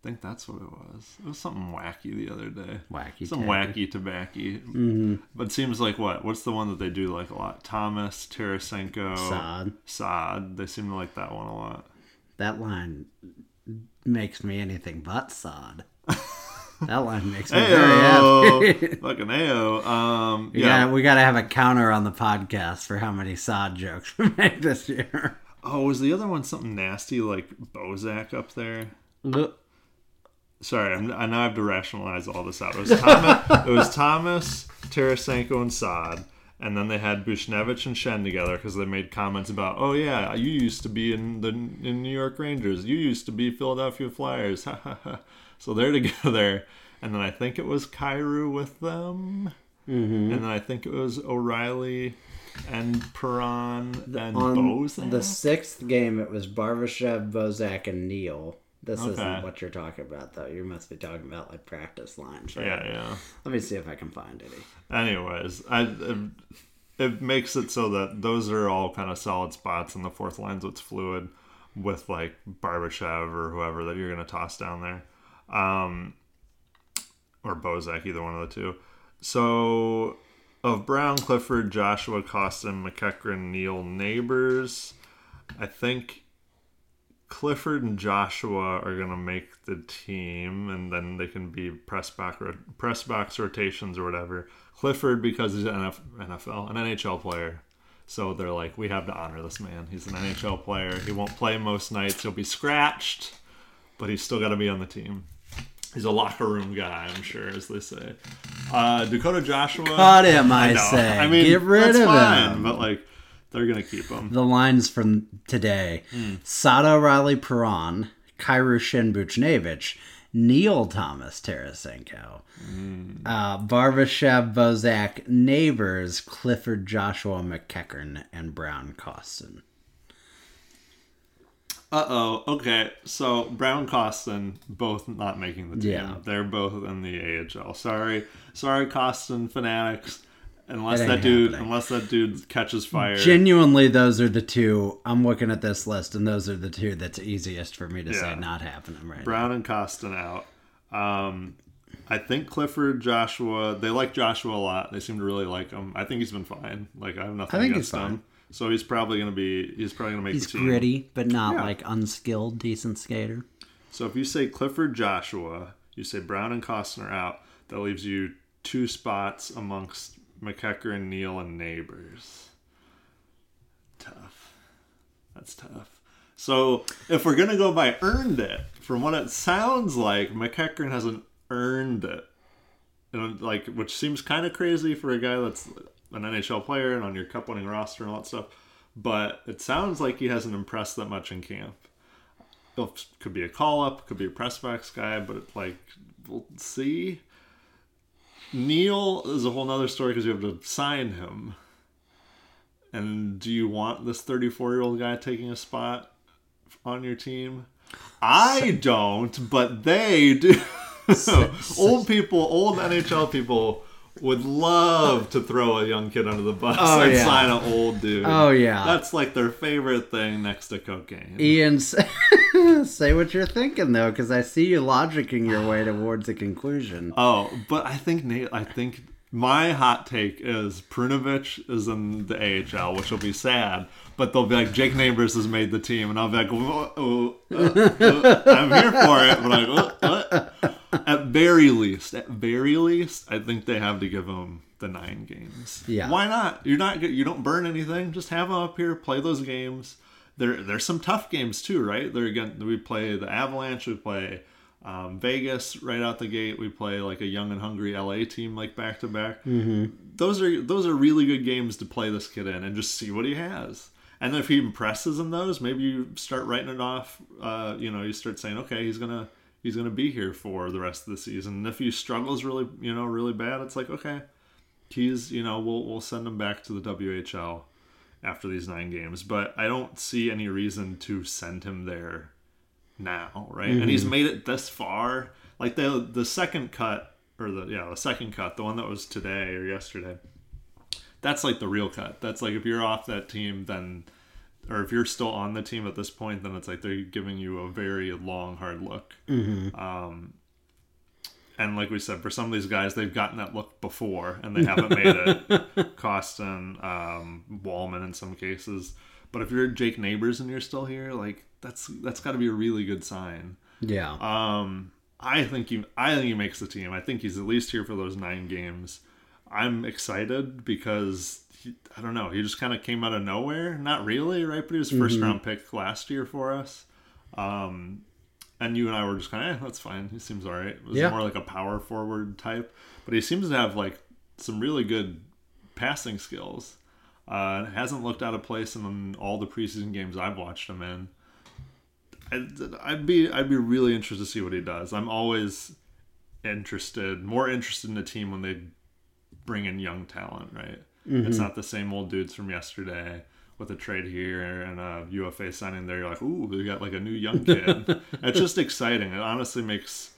Speaker 2: I think that's what it was. It was something wacky the other day.
Speaker 1: Wacky
Speaker 2: Some wacky tobacky. Mm-hmm. But it seems like what? What's the one that they do like a lot? Thomas, Tarasenko,
Speaker 1: Saad.
Speaker 2: Saad. They seem to like that one a lot.
Speaker 1: That line makes me anything but sod. that line makes me very happy.
Speaker 2: fucking ayo. Um,
Speaker 1: we
Speaker 2: yeah.
Speaker 1: gotta we gotta have a counter on the podcast for how many sod jokes we make this year.
Speaker 2: Oh, was the other one something nasty like Bozak up there? Sorry, I'm, I now have to rationalize all this out. It was Thomas, it was Thomas Tarasenko, and Saad, and then they had Buchnevich and Schenn together because they made comments about, "Oh yeah, you used to be in the in New York Rangers. You used to be Philadelphia Flyers." so they're together, and then I think it was Kyrou with them, mm-hmm. and then I think it was O'Reilly and Perron and
Speaker 1: On
Speaker 2: Bozak.
Speaker 1: the sixth game, it was Barbashev, Bozak, and Neal. This
Speaker 2: Okay.
Speaker 1: isn't what you're talking about, though. You must be talking about like practice lines, right?
Speaker 2: yeah, yeah.
Speaker 1: Let me see if I can find any.
Speaker 2: Anyways, I it, it makes it so that those are all kind of solid spots, and the fourth line's what's fluid with like Barbashev or whoever that you're going to toss down there, um, or Bozak, either one of the two. So of Brown, Clifford, Joshua, Kostin, MacEachern, Neal, Neighbors, I think Clifford and Joshua are gonna make the team, and then they can be press back press box rotations or whatever. Clifford because he's an NFL, an NHL player, so they're like, we have to honor this man. He's an NHL player. He won't play most nights. He'll be scratched, but he's still got to be on the team. He's a locker room guy, I'm sure, as they say. Uh, Dakota Joshua.
Speaker 1: Cut him, I
Speaker 2: know.
Speaker 1: say.
Speaker 2: I mean,
Speaker 1: Get rid of
Speaker 2: fine,
Speaker 1: him.
Speaker 2: But like, they're gonna keep him.
Speaker 1: The lines from today Saad O'Reilly Perron, Kyrou Buchnevich, Neal Thomas Tarasenko, uh, Barbashev Bozak, Neighbors, Clifford Joshua MacEachern, and Brown Kostin.
Speaker 2: Uh oh. Okay. So Brown Kostin both not making the team.
Speaker 1: Yeah.
Speaker 2: They're both in the AHL. Sorry, sorry, Kostin fanatics. Unless that dude,
Speaker 1: happening.
Speaker 2: unless that dude catches fire.
Speaker 1: Genuinely, those are the two. I'm looking at this list, and those are the two that's easiest for me to
Speaker 2: Yeah.
Speaker 1: say not happening right
Speaker 2: Brown and Kostin out. Um, I think Clifford, Joshua, they like Joshua a lot. They seem to really like him. I think he's been fine. Like I have nothing
Speaker 1: I think
Speaker 2: against
Speaker 1: he's fine.
Speaker 2: him. So he's probably gonna be. He's probably gonna make
Speaker 1: He's
Speaker 2: the team.
Speaker 1: gritty, but not
Speaker 2: Yeah.
Speaker 1: like unskilled, decent skater.
Speaker 2: So if you say Clifford, Joshua, you say Brown and Kostin are out. That leaves you two spots amongst MacEachern, Neal, and Neighbors. Tough. That's tough. So if we're gonna go by earned it, from what it sounds like, MacEachern hasn't earned it, and like which seems kind of crazy for a guy that's an NHL player and on your cup-winning roster and all that stuff. But it sounds like he hasn't impressed that much in camp. It could be a call-up, could be a press box guy, but like we'll see. Neal is a whole nother story because you have to sign him. And do you want this 34 year old guy taking a spot on your team? I don't, but they do. old people, old NHL people would love to throw a young kid under the bus
Speaker 1: Oh,
Speaker 2: and
Speaker 1: yeah.
Speaker 2: sign an old dude.
Speaker 1: Oh, yeah.
Speaker 2: That's like their favorite thing next to cocaine.
Speaker 1: Ian, say, what you're thinking though, because I see you logicking your way towards a conclusion.
Speaker 2: Oh, but I think Nate. I think my hot take is Perunovich is in the AHL, which will be sad. But they'll be like Jake Neighbors has made the team, and I'll be like, "Whoa, oh, uh, uh, I'm here for it. But like? At very least, at very least, I think they have to give him the nine games.
Speaker 1: Yeah.
Speaker 2: Why not? You're not. You don't burn anything. Just have them up here, play those games. There, there's some tough games too, right? There again, we play the Avalanche. We play um, Vegas right out the gate. We play like a young and hungry LA team, like back to back. Those are those are really good games to play this kid in and just see what he has. And if he impresses in those, maybe you start writing it off. Uh, you know, you start saying, okay, he's gonna he's gonna be here for the rest of the season. And if he struggles really, you know, really bad, it's like okay, he's you know we'll we'll send him back to the WHL after these nine games. But I don't see any reason to send him there now, right? And he's mm-hmm. made it this far. Like the the second cut or the yeah the second cut, the one that was today or yesterday. That's like the real cut. That's like if you're off that team, then or if you're still on the team at this point, then it's like they're giving you a very long, hard look. Um, and like we said, for some of these guys, they've gotten that look before and they haven't made it. Kostin, um, Walman in some cases. But if you're Jake Neighbors and you're still here, like that's that's got to be a really good sign.
Speaker 1: Yeah.
Speaker 2: Um, I think he, I think he makes the team. I think he's at least here for those nine games. I'm excited because he, I don't know. He just kind of came out of nowhere. Not really, right? But he was 1st round pick last year for us. Um, and you and I were just kind of, eh, that's fine. He seems all right. It was
Speaker 1: Yeah.
Speaker 2: more like a power forward type, but he seems to have like some really good passing skills. Uh, hasn't looked out of place in all the preseason games I've watched him in. I'd, I'd be I'd be really interested to see what he does. I'm always interested, more interested in the team when they bring in young talent, right? It's not the same old dudes from yesterday with a trade here and a UFA signing there. You're like, ooh, we got like a new young kid. it's just exciting. It honestly makes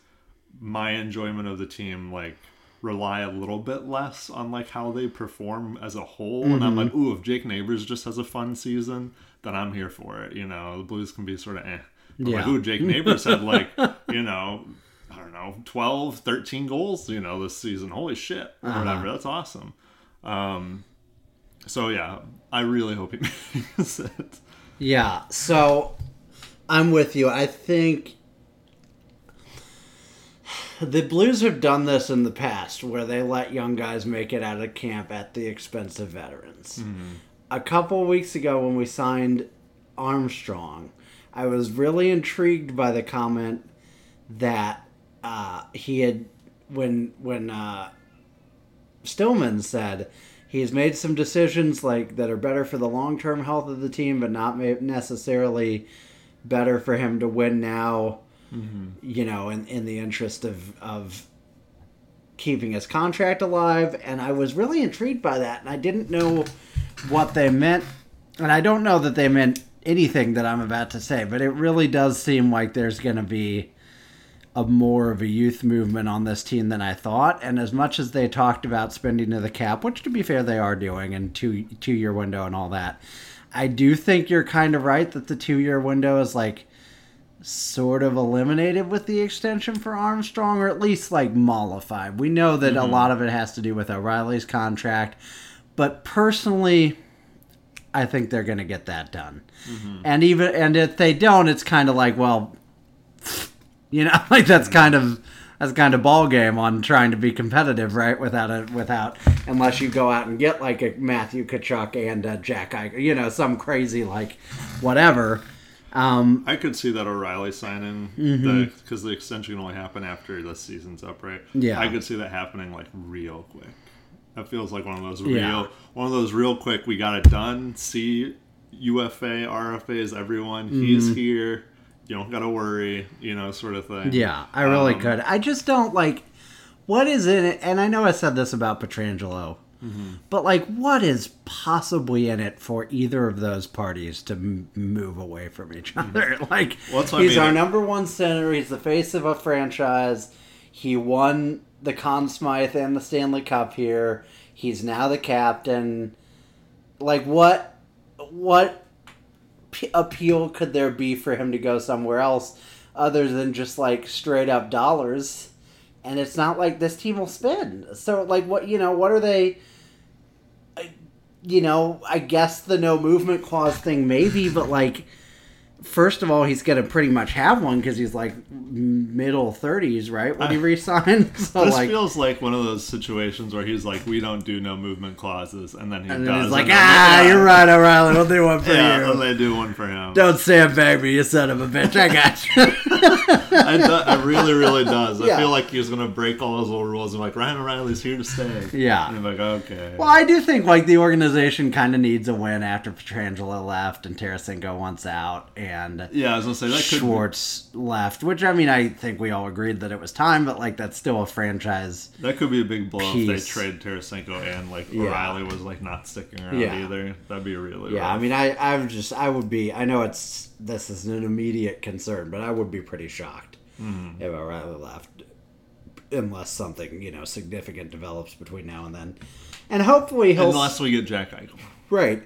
Speaker 2: my enjoyment of the team like rely a little bit less on like how they perform as a whole. And I'm like, ooh, if Jake Neighbors just has a fun season, then I'm here for it. You know, the Blues can be sort of eh. But like,
Speaker 1: Yeah.
Speaker 2: ooh, Jake Neighbors had like, you know, I don't know, 12, 13 goals, you know, this season. Holy shit. Or whatever. That's awesome. Um, so yeah, I really hope he makes it.
Speaker 1: Yeah, so I'm with you. I think the Blues have done this in the past where they let young guys make it out of camp at the expense of veterans. A couple weeks ago when we signed Armstrong, I was really intrigued by the comment that uh, he had when when uh, Stillman said he's made some decisions like that are better for the long-term health of the team, but not necessarily better for him to win now. You know, in, in the interest of of keeping his contract alive, and I was really intrigued by that, and I didn't know what they meant, and I don't know that they meant anything that I'm about to say, but it really does seem like there's going to be a more of a youth movement on this team than I thought. And as much as they talked about spending to the cap, which to be fair they are doing, and two two year window and all that, I do think you're kind of right that the two year window is like sort of eliminated with the extension for Armstrong, or at least like mollified. We know that a mm-hmm. lot of it has to do with O'Reilly's contract, but personally. I think they're going to get that done, mm-hmm. and even and if they don't, it's kind of like, well, you know, like that's kind of that's kind of ball game on trying to be competitive, right? Without a without unless you go out and get like a Matthew Tkachuk and a Jack Eichel, you know, some crazy like whatever. Um,
Speaker 2: I could see that O'Reilly signing because the extension can only happen after the season's up, right?
Speaker 1: Yeah.
Speaker 2: I could see that happening like real quick. That feels like one of those real,
Speaker 1: Yeah.
Speaker 2: one of those real quick. We got it done. See, UFA, RFA is everyone. He's here. You don't gotta worry. You know, sort of thing.
Speaker 1: yeah, I really
Speaker 2: Um,
Speaker 1: could. I just don't like what is in it. And I know I said this about Pietrangelo.
Speaker 2: Mm-hmm.
Speaker 1: But like, what is possibly in it for either of those parties to m- move away from each other? Like,
Speaker 2: Mm-hmm. Well, that's what I
Speaker 1: he's
Speaker 2: mean.
Speaker 1: our number one center. He's the face of a franchise. He won the Conn Smythe and the Stanley Cup here. He's now the captain. Like, what, what p- appeal could there be for him to go somewhere else other than just like straight up dollars? And it's not like this team will spend. So, like, what you know, what are they? you know, I guess the no movement clause thing maybe, but like, first of all, he's gonna pretty much have one because he's like middle thirties, right? When he resigned, so
Speaker 2: This
Speaker 1: like,
Speaker 2: feels like one of those situations where he's like, "We don't do no movement clauses," and then he
Speaker 1: and
Speaker 2: does.
Speaker 1: he's like, ah,
Speaker 2: yeah.
Speaker 1: you're right, O'Reilly, we'll do one for
Speaker 2: Yeah,
Speaker 1: you.
Speaker 2: and they do one for him.
Speaker 1: Don't sandbag me, you son of a bitch. I got you.
Speaker 2: I, do, I really, really does. I
Speaker 1: Yeah.
Speaker 2: feel like he's gonna break all those little rules. I'm like, Ryan O'Reilly's here to stay.
Speaker 1: Yeah.
Speaker 2: And I'm like, okay.
Speaker 1: Well, I do think like the organization kind of needs a win after Pietrangelo left and Tarasenko wants out and
Speaker 2: yeah, I was gonna say that could.
Speaker 1: Schwartz left, which I mean I think we all agreed that it was time, but like that's still a franchise.
Speaker 2: That could be a big blow if
Speaker 1: Piece.
Speaker 2: they trade Tarasenko and like
Speaker 1: Yeah.
Speaker 2: O'Reilly was like not sticking around
Speaker 1: Yeah.
Speaker 2: either. That'd be really
Speaker 1: Yeah,
Speaker 2: rough.
Speaker 1: I mean I I would just I would be I know it's this is an immediate concern, but I would be pretty shocked
Speaker 2: Mm-hmm.
Speaker 1: if O'Reilly left unless something, you know, significant develops between now and then. And hopefully he'll
Speaker 2: unless we get Jack Eichel,
Speaker 1: right.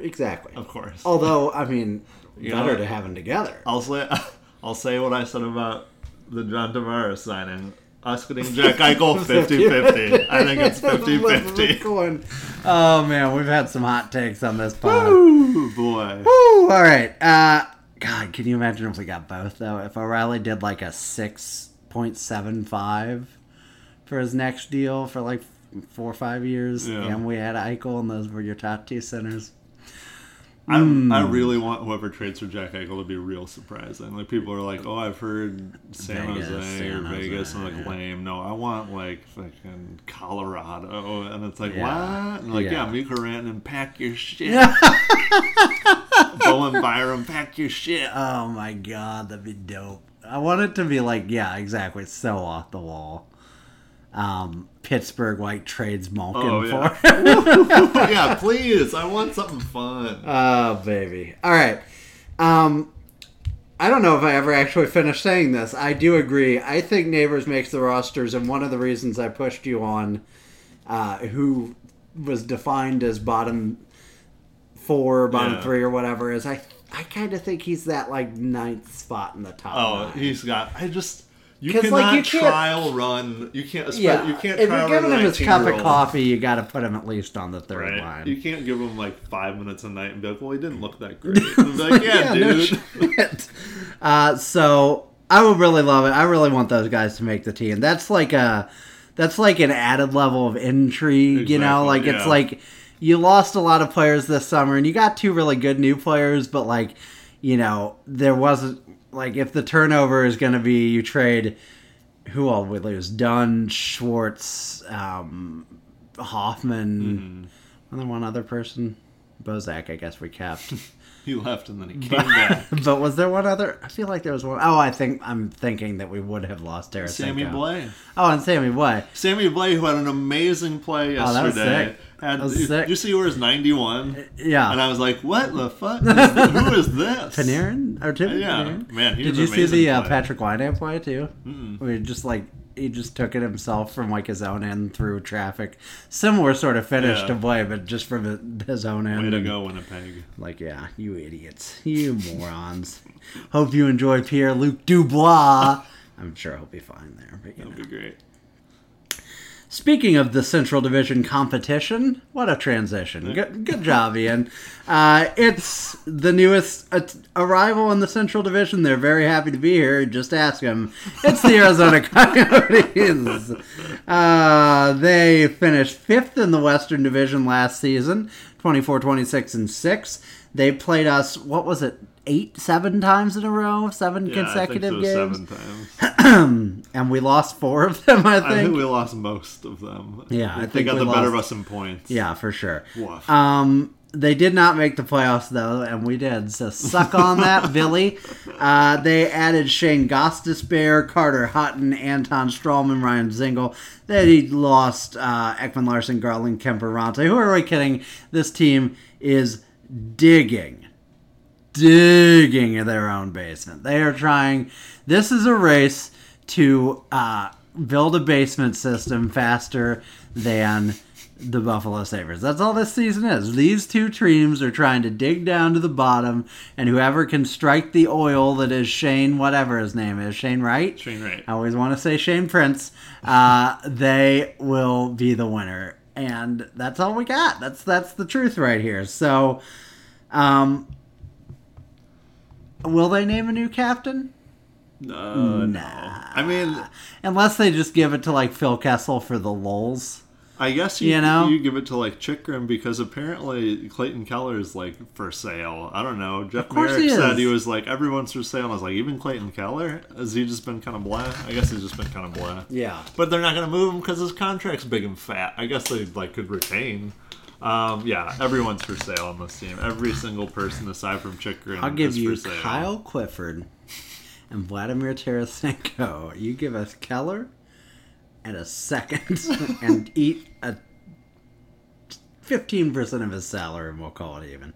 Speaker 1: Exactly.
Speaker 2: of course.
Speaker 1: Although, I mean,
Speaker 2: You
Speaker 1: better
Speaker 2: know-
Speaker 1: to have them together.
Speaker 2: I'll say I'll say what I said about the John Tavares signing. Us getting Jack Eichel 50-50. I think it's 50-50.
Speaker 1: Oh man, we've had some hot takes on this pod.
Speaker 2: Ooh, boy.
Speaker 1: Woo! All right. Uh, God, can you imagine if we got both though? If O'Reilly did like a six point seven five for his next deal for like four or five years,
Speaker 2: Yeah.
Speaker 1: and we had Eichel, and those were your top two centers.
Speaker 2: I,
Speaker 1: Hmm.
Speaker 2: I really want whoever trades for Jack Eichel to be real surprising. Like people are like, "Oh, I've heard San
Speaker 1: Vegas,
Speaker 2: Jose
Speaker 1: San
Speaker 2: or
Speaker 1: Jose,
Speaker 2: Vegas," and I'm like. "Lame." No, I want like fucking Colorado, and it's like,
Speaker 1: Yeah.
Speaker 2: "What?" And like,
Speaker 1: Yeah.
Speaker 2: yeah, Mika Rantanen, pack your shit. Bowen Byram, pack your shit.
Speaker 1: Oh my God, that'd be dope. I want it to be like, yeah, exactly, so off the wall. Um, Pittsburgh like trades Malkin
Speaker 2: Oh, yeah.
Speaker 1: for.
Speaker 2: yeah, please. I want something fun.
Speaker 1: Oh, baby. All right. Um, I don't know if I ever actually finished saying this. I do agree. I think Neighbors makes the rosters, and one of the reasons I pushed you on uh, who was defined as bottom four, bottom
Speaker 2: Yeah.
Speaker 1: three, or whatever is I. I kind of think he's that like ninth spot in the top.
Speaker 2: Oh,
Speaker 1: nine.
Speaker 2: he's got. I just. You cannot
Speaker 1: like, you can't-
Speaker 2: trial run. You can't.
Speaker 1: yeah.
Speaker 2: You can't
Speaker 1: if you're giving him
Speaker 2: a
Speaker 1: his cup of coffee, you got to put him at least on the third
Speaker 2: Right.
Speaker 1: line.
Speaker 2: You can't give him like five minutes a night and be like, "Well, he didn't look that great." Like, yeah,
Speaker 1: no
Speaker 2: dude.
Speaker 1: shit. Uh, so I would really love it. I really want those guys to make the team. That's like a that's like an added level of intrigue. you know,
Speaker 2: Exactly,
Speaker 1: like it's like you lost a lot of players this summer, and you got two really good new players, but like you know there wasn't like if the turnover is going to be you trade who all would lose Dunn, Schwartz, um, Hoffman,
Speaker 2: Mm-hmm.
Speaker 1: and then one other person. Bozak, I guess we kept.
Speaker 2: He left and then he came back.
Speaker 1: But was there one other? I feel like there was one. Oh, I think I'm thinking that we would have lost Tarasenko.
Speaker 2: Sammy Blais.
Speaker 1: Oh, and Sammy Blais.
Speaker 2: Sammy Blais, who had an amazing play yesterday.
Speaker 1: Oh, that was sick.
Speaker 2: Had,
Speaker 1: That was
Speaker 2: did you see where his 91?
Speaker 1: Yeah.
Speaker 2: And I was like, what the fuck? Is- Who is this?
Speaker 1: Panarin or Tim?
Speaker 2: Yeah,
Speaker 1: Panarin?
Speaker 2: man,
Speaker 1: Did you see the uh. Patrick Laine play too? Mm-mm. Where he just like he just took it himself from like his own end through traffic. Similar sort of finish
Speaker 2: Yeah.
Speaker 1: to play, but just from his- own end.
Speaker 2: Way to go, Winnipeg.
Speaker 1: Like, yeah, you idiots, you morons. Hope you enjoy Pierre Luc Dubois. I'm sure he'll be fine there. But, you know.
Speaker 2: Be great.
Speaker 1: Speaking of the Central Division competition, what a transition. Good, good job, Ian. Uh, it's the newest arrival in the Central Division. They're very happy to be here. Just ask them. It's the Arizona Coyotes. Uh, they finished fifth in the Western Division last season 24 26 and 6. They played us, what was it, eight, seven times in a row? Seven
Speaker 2: Yeah,
Speaker 1: consecutive
Speaker 2: I think so,
Speaker 1: games? And we lost four of them, I think.
Speaker 2: I think we lost most of them.
Speaker 1: Yeah, I
Speaker 2: they
Speaker 1: think
Speaker 2: got
Speaker 1: we
Speaker 2: the better of us in points.
Speaker 1: Yeah, for sure.
Speaker 2: Woof.
Speaker 1: Um, they did not make the playoffs though, and we did. So suck on that, Billy. Uh, they added Shane Gostisbehere, Carter Hutton, Anton Stralman, Ryan Dzingel. They lost uh, Ekman-Larsson, Garland, Kuemper, Ronte. Who are we kidding? This team is digging digging in their own basement. They are trying. This is a race to uh, build a basement system faster than the Buffalo Sabres. That's all this season is. These two teams are trying to dig down to the bottom, and whoever can strike the oil that is Shane, whatever his name is, Shane Wright.
Speaker 2: Shane Wright.
Speaker 1: I always want to say Shane Prince. Uh, they will be the winner, and that's all we got. That's that's the truth right here. So, um, will they name a new captain?
Speaker 2: Uh, no. I mean,
Speaker 1: Unless they just give it to like Phil Kessel for the lulls.
Speaker 2: I guess you,
Speaker 1: You know?
Speaker 2: you give it to like Chychrun because apparently Clayton Keller is like for sale. I don't know. Jeff Merrick
Speaker 1: he
Speaker 2: said he was like everyone's for sale. And I was like, even Clayton Keller? Has he just been kind of blah? I guess he's just been kind of blah.
Speaker 1: Yeah.
Speaker 2: But they're not going to move him because his contract's big and fat. I guess they like could retain. Um, yeah, everyone's for sale on this team. Every single person aside from Chychrun
Speaker 1: I'll give you
Speaker 2: for sale.
Speaker 1: Kyle Clifford and Vladimir Tarasenko. You give us Keller and a second and eat a fifteen percent of his salary, and we'll call it even.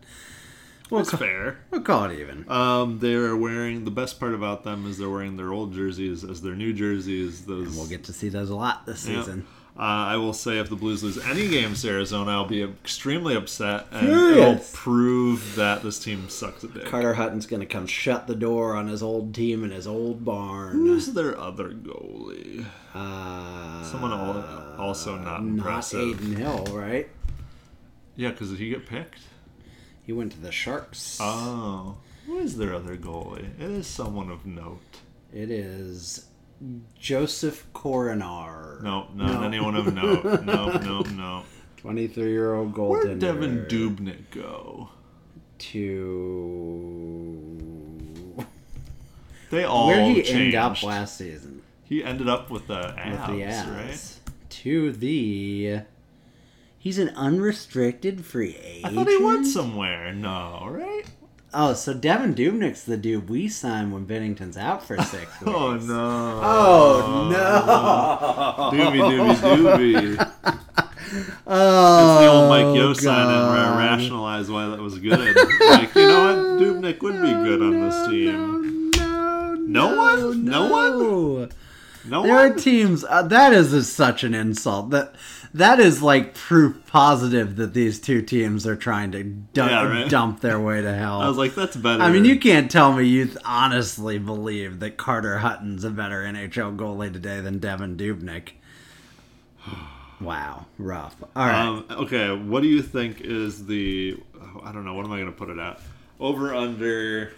Speaker 1: We'll,
Speaker 2: That's
Speaker 1: ca-
Speaker 2: fair.
Speaker 1: we'll call it even.
Speaker 2: Um, they're wearing the best part about them is they're wearing their old jerseys as their new jerseys. Those
Speaker 1: We'll get to see those a lot this
Speaker 2: Yeah.
Speaker 1: season.
Speaker 2: Uh, I will say if the Blues lose any games to Arizona, I'll be extremely upset, and it'll prove that this team sucks a dick.
Speaker 1: Carter Hutton's going to come shut the door on his old team and his old barn.
Speaker 2: Who's their other goalie?
Speaker 1: Uh,
Speaker 2: Someone also not
Speaker 1: not
Speaker 2: impressive.
Speaker 1: Adin Hill, right?
Speaker 2: Yeah, because did he get picked?
Speaker 1: He went to the Sharks.
Speaker 2: Oh, who is their other goalie? It is someone of note.
Speaker 1: It is Josef Korenar.
Speaker 2: No, not
Speaker 1: No.
Speaker 2: anyone of note. No, no, no.
Speaker 1: 23 year old
Speaker 2: Golden.
Speaker 1: Where'd.
Speaker 2: Devan Dubnyk go?
Speaker 1: To.
Speaker 2: They all
Speaker 1: Where he
Speaker 2: changed.
Speaker 1: ended up last season?
Speaker 2: He ended up with the
Speaker 1: With
Speaker 2: abs, right?
Speaker 1: To the. He's an unrestricted free agent.
Speaker 2: I thought he went somewhere. No, right?
Speaker 1: Oh, so Devan Dubnyk's the dude we signed when Binnington's out for six weeks.
Speaker 2: Oh no!
Speaker 1: Oh no!
Speaker 2: Doobie doobie doobie.
Speaker 1: Oh,
Speaker 2: It's the old Mike Yeo signing where I
Speaker 1: God.
Speaker 2: rationalized why that was good. like, you know what? Dubnik would be good on this team.
Speaker 1: No,
Speaker 2: No no one? No
Speaker 1: one.
Speaker 2: No
Speaker 1: There are teams. Uh, that is a, such an insult. That that is like proof positive that these two teams are trying to du-
Speaker 2: Yeah, right.
Speaker 1: dump their way to hell.
Speaker 2: I was like, that's better.
Speaker 1: I mean, you can't tell me you honestly believe that Carter Hutton's a better NHL goalie today than Devan Dubnyk. Wow, rough. All right,
Speaker 2: Um, okay, what do you think is the? oh, I don't know. What am I going to put it at? Over under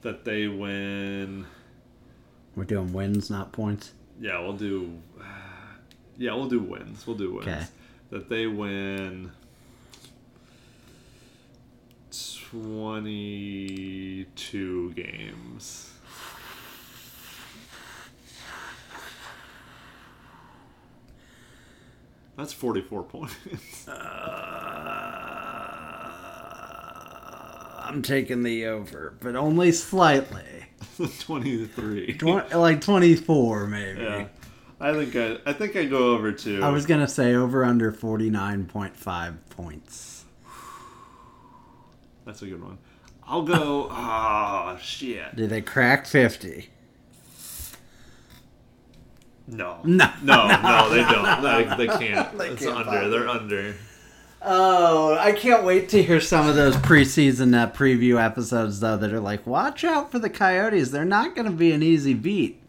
Speaker 2: that they win.
Speaker 1: we're doing wins, not points.
Speaker 2: Yeah, we'll do. Yeah, we'll do wins. We'll do wins.
Speaker 1: Okay.
Speaker 2: That they win. Twenty-two games. That's forty-four points.
Speaker 1: Uh, I'm taking the over, but only slightly.
Speaker 2: Twenty-three.
Speaker 1: Twen- like 24, maybe.
Speaker 2: Yeah, I think I, I think I go over two.
Speaker 1: I was gonna say over under 49.5 points.
Speaker 2: That's a good one. I'll go. Ah, shit.
Speaker 1: Do they crack 50?
Speaker 2: No.
Speaker 1: No.
Speaker 2: No, no, they don't. They, they can't.
Speaker 1: They
Speaker 2: it's
Speaker 1: can't
Speaker 2: under. They're under.
Speaker 1: Oh, I can't wait to hear some of those preseason uh, preview episodes though that are like, watch out for the Coyotes. They're not going to be an easy beat.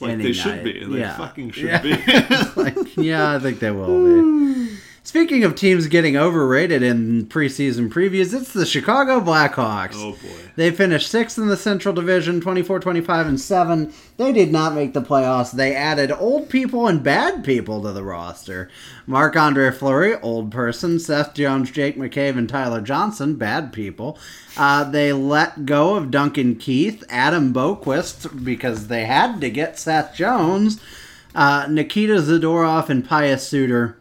Speaker 2: Like they should
Speaker 1: night.
Speaker 2: be. They
Speaker 1: Yeah.
Speaker 2: fucking should
Speaker 1: Yeah.
Speaker 2: be.
Speaker 1: like, yeah, I think they will be. Speaking of teams getting overrated in preseason previews, it's the Chicago Blackhawks.
Speaker 2: oh boy.
Speaker 1: They finished sixth in the Central Division, 24, 25, and 7. They did not make the playoffs. They added old people and bad people to the roster. Marc Andre Fleury, old person. Seth Jones, Jake McCabe, and Tyler Johnson, bad people. Uh, they let go of Duncan Keith, Adam Boqvist, because they had to get Seth Jones. Uh, Nikita Zadorov and Pius Suter.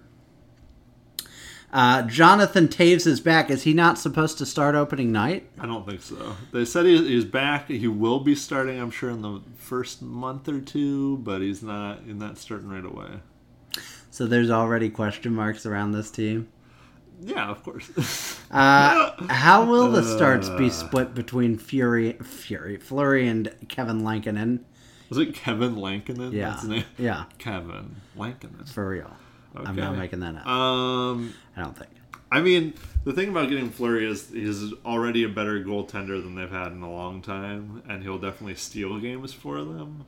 Speaker 1: Uh, Jonathan Toews is back. Is he not supposed to start opening night?
Speaker 2: I don't think so. They said he, he's back. He will be starting, I'm sure, in the first month or two, but he's not. He's not starting right away.
Speaker 1: So there's already question marks around this team.
Speaker 2: Yeah, of course.
Speaker 1: Uh, how will the starts be split between Fury, Fury, Flurry, and Kevin Lankinen?
Speaker 2: Was it Kevin Lankinen?
Speaker 1: Yeah,
Speaker 2: That's his name?
Speaker 1: yeah,
Speaker 2: Kevin Lankinen.
Speaker 1: for real. I'm not making that up.
Speaker 2: Um,
Speaker 1: I don't think.
Speaker 2: I mean, the thing about getting Flurry is he's already a better goaltender than they've had in a long time, and he'll definitely steal games for them.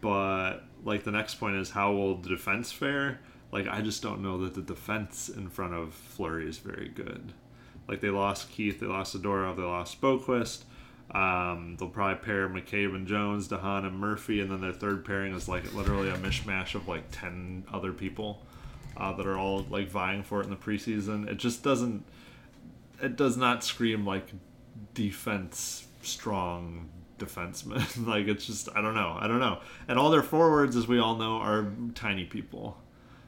Speaker 2: But like the next point is how will the defense fare? Like I just don't know that the defense in front of Flurry is very good. Like they lost Keith, they lost Zadorov, they lost Boqvist. Um, they'll probably pair McCabe and Jones, de Haan and Murphy, and then their third pairing is like literally a mishmash of like ten other people uh, that are all like vying for it in the preseason. It just doesn't. It does not scream like defense strong defenseman. like it's just I don't know. I don't know. And all their forwards, as we all know, are tiny people.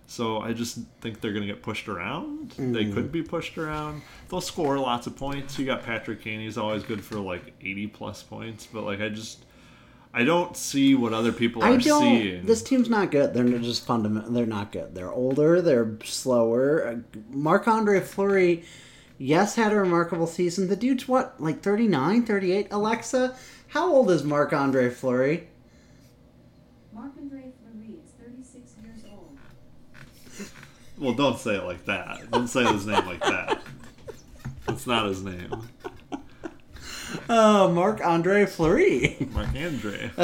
Speaker 2: So I just think they're going to get pushed around. They could be pushed around. They'll score lots of points. You got Patrick Kane. He's always good for like 80 plus points. But like I just, I don't see what other people are
Speaker 1: I don't.
Speaker 2: seeing.
Speaker 1: This team's not good. They're just fundamental. They're not good. They're older. They're slower. Marc Andre Fleury, yes, had a remarkable season. The dude's what, like 39, 38? Alexa, how old is Marc Andre Fleury?
Speaker 3: Marc Andre Fleury is 36 years old.
Speaker 2: Well, don't say it like that. Don't say his name like that. That's not his name.
Speaker 1: Uh, Marc Andre Fleury.
Speaker 2: Mark Andre.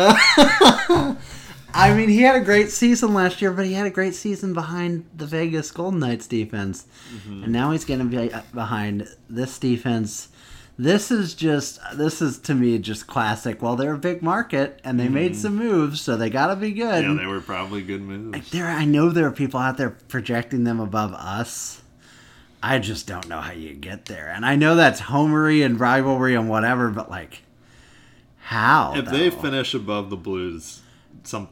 Speaker 1: I mean, he had a great season last year, but he had a great season behind the Vegas Golden Knights defense. And now he's going to be uh, behind this defense. This is just, this is to me just classic. Well, they're a big market and they made some moves, so they got to be good.
Speaker 2: yeah, they were probably good moves.
Speaker 1: there, I know there are people out there projecting them above us. I just don't know how you get there. And I know that's homery and rivalry and whatever, but like, how?
Speaker 2: If they finish above the Blues, some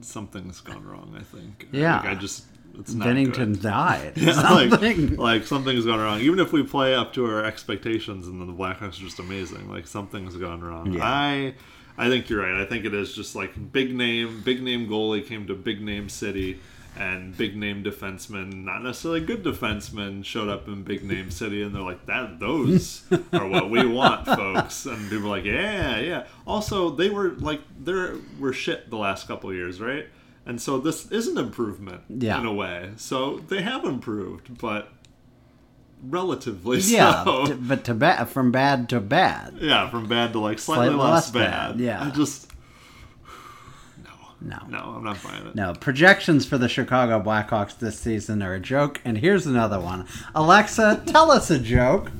Speaker 2: something's gone wrong. I think.
Speaker 1: Yeah.
Speaker 2: Like, I just it's not
Speaker 1: Binnington
Speaker 2: good.
Speaker 1: died.
Speaker 2: Yeah,
Speaker 1: Something.
Speaker 2: like, like something's gone wrong. Even if we play up to our expectations and then the Blackhawks are just amazing, like something's gone wrong.
Speaker 1: Yeah.
Speaker 2: I I think you're right. I think it is just like big name, big name goalie came to big name city and big name defensemen, not necessarily good defensemen, showed up in big name city and they're like, That those are what we want, folks. And people are like, Yeah, yeah. Also they were like they were shit the last couple of years, right? And so this is an improvement
Speaker 1: Yeah.
Speaker 2: in a way. So they have improved, but relatively
Speaker 1: yeah,
Speaker 2: so.
Speaker 1: t- but to ba- from bad to bad.
Speaker 2: yeah, from bad to like slightly,
Speaker 1: Slightly
Speaker 2: less,
Speaker 1: less
Speaker 2: bad.
Speaker 1: bad, yeah.
Speaker 2: I just no,
Speaker 1: No.
Speaker 2: no, I'm not buying it.
Speaker 1: No, projections for the Chicago Blackhawks this season are a joke. And here's another one. Alexa, tell us a joke.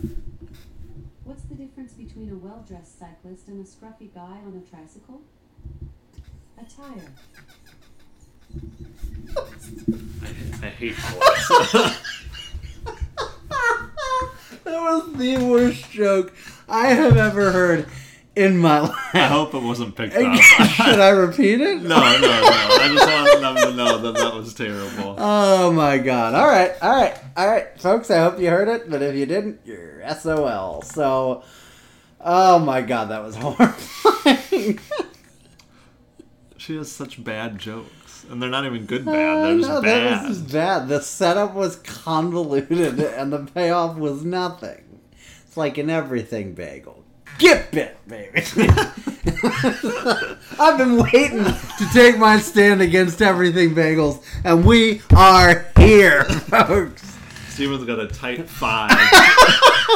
Speaker 3: What's the difference between a well-dressed cyclist and a scruffy guy on a tricycle? A tire.
Speaker 2: I hate Alexa.
Speaker 1: That was the worst joke I have ever heard in my life.
Speaker 2: I hope it wasn't picked up.
Speaker 1: Should I repeat it?
Speaker 2: no, no, no. I just want them to know that that was terrible.
Speaker 1: Oh my god. All right, all right, all right, folks. I hope you heard it, but if you didn't, you're SOL. So, oh my god, that was horrifying.
Speaker 2: She has such bad jokes, and they're not even good uh, bad. They're just
Speaker 1: no,
Speaker 2: bad.
Speaker 1: that was just bad. The setup was convoluted, and the payoff was nothing. It's like an everything bagel. Get bit, baby. I've been waiting to take my stand against everything bagels, and we are here, folks.
Speaker 2: Steven's got a tight five.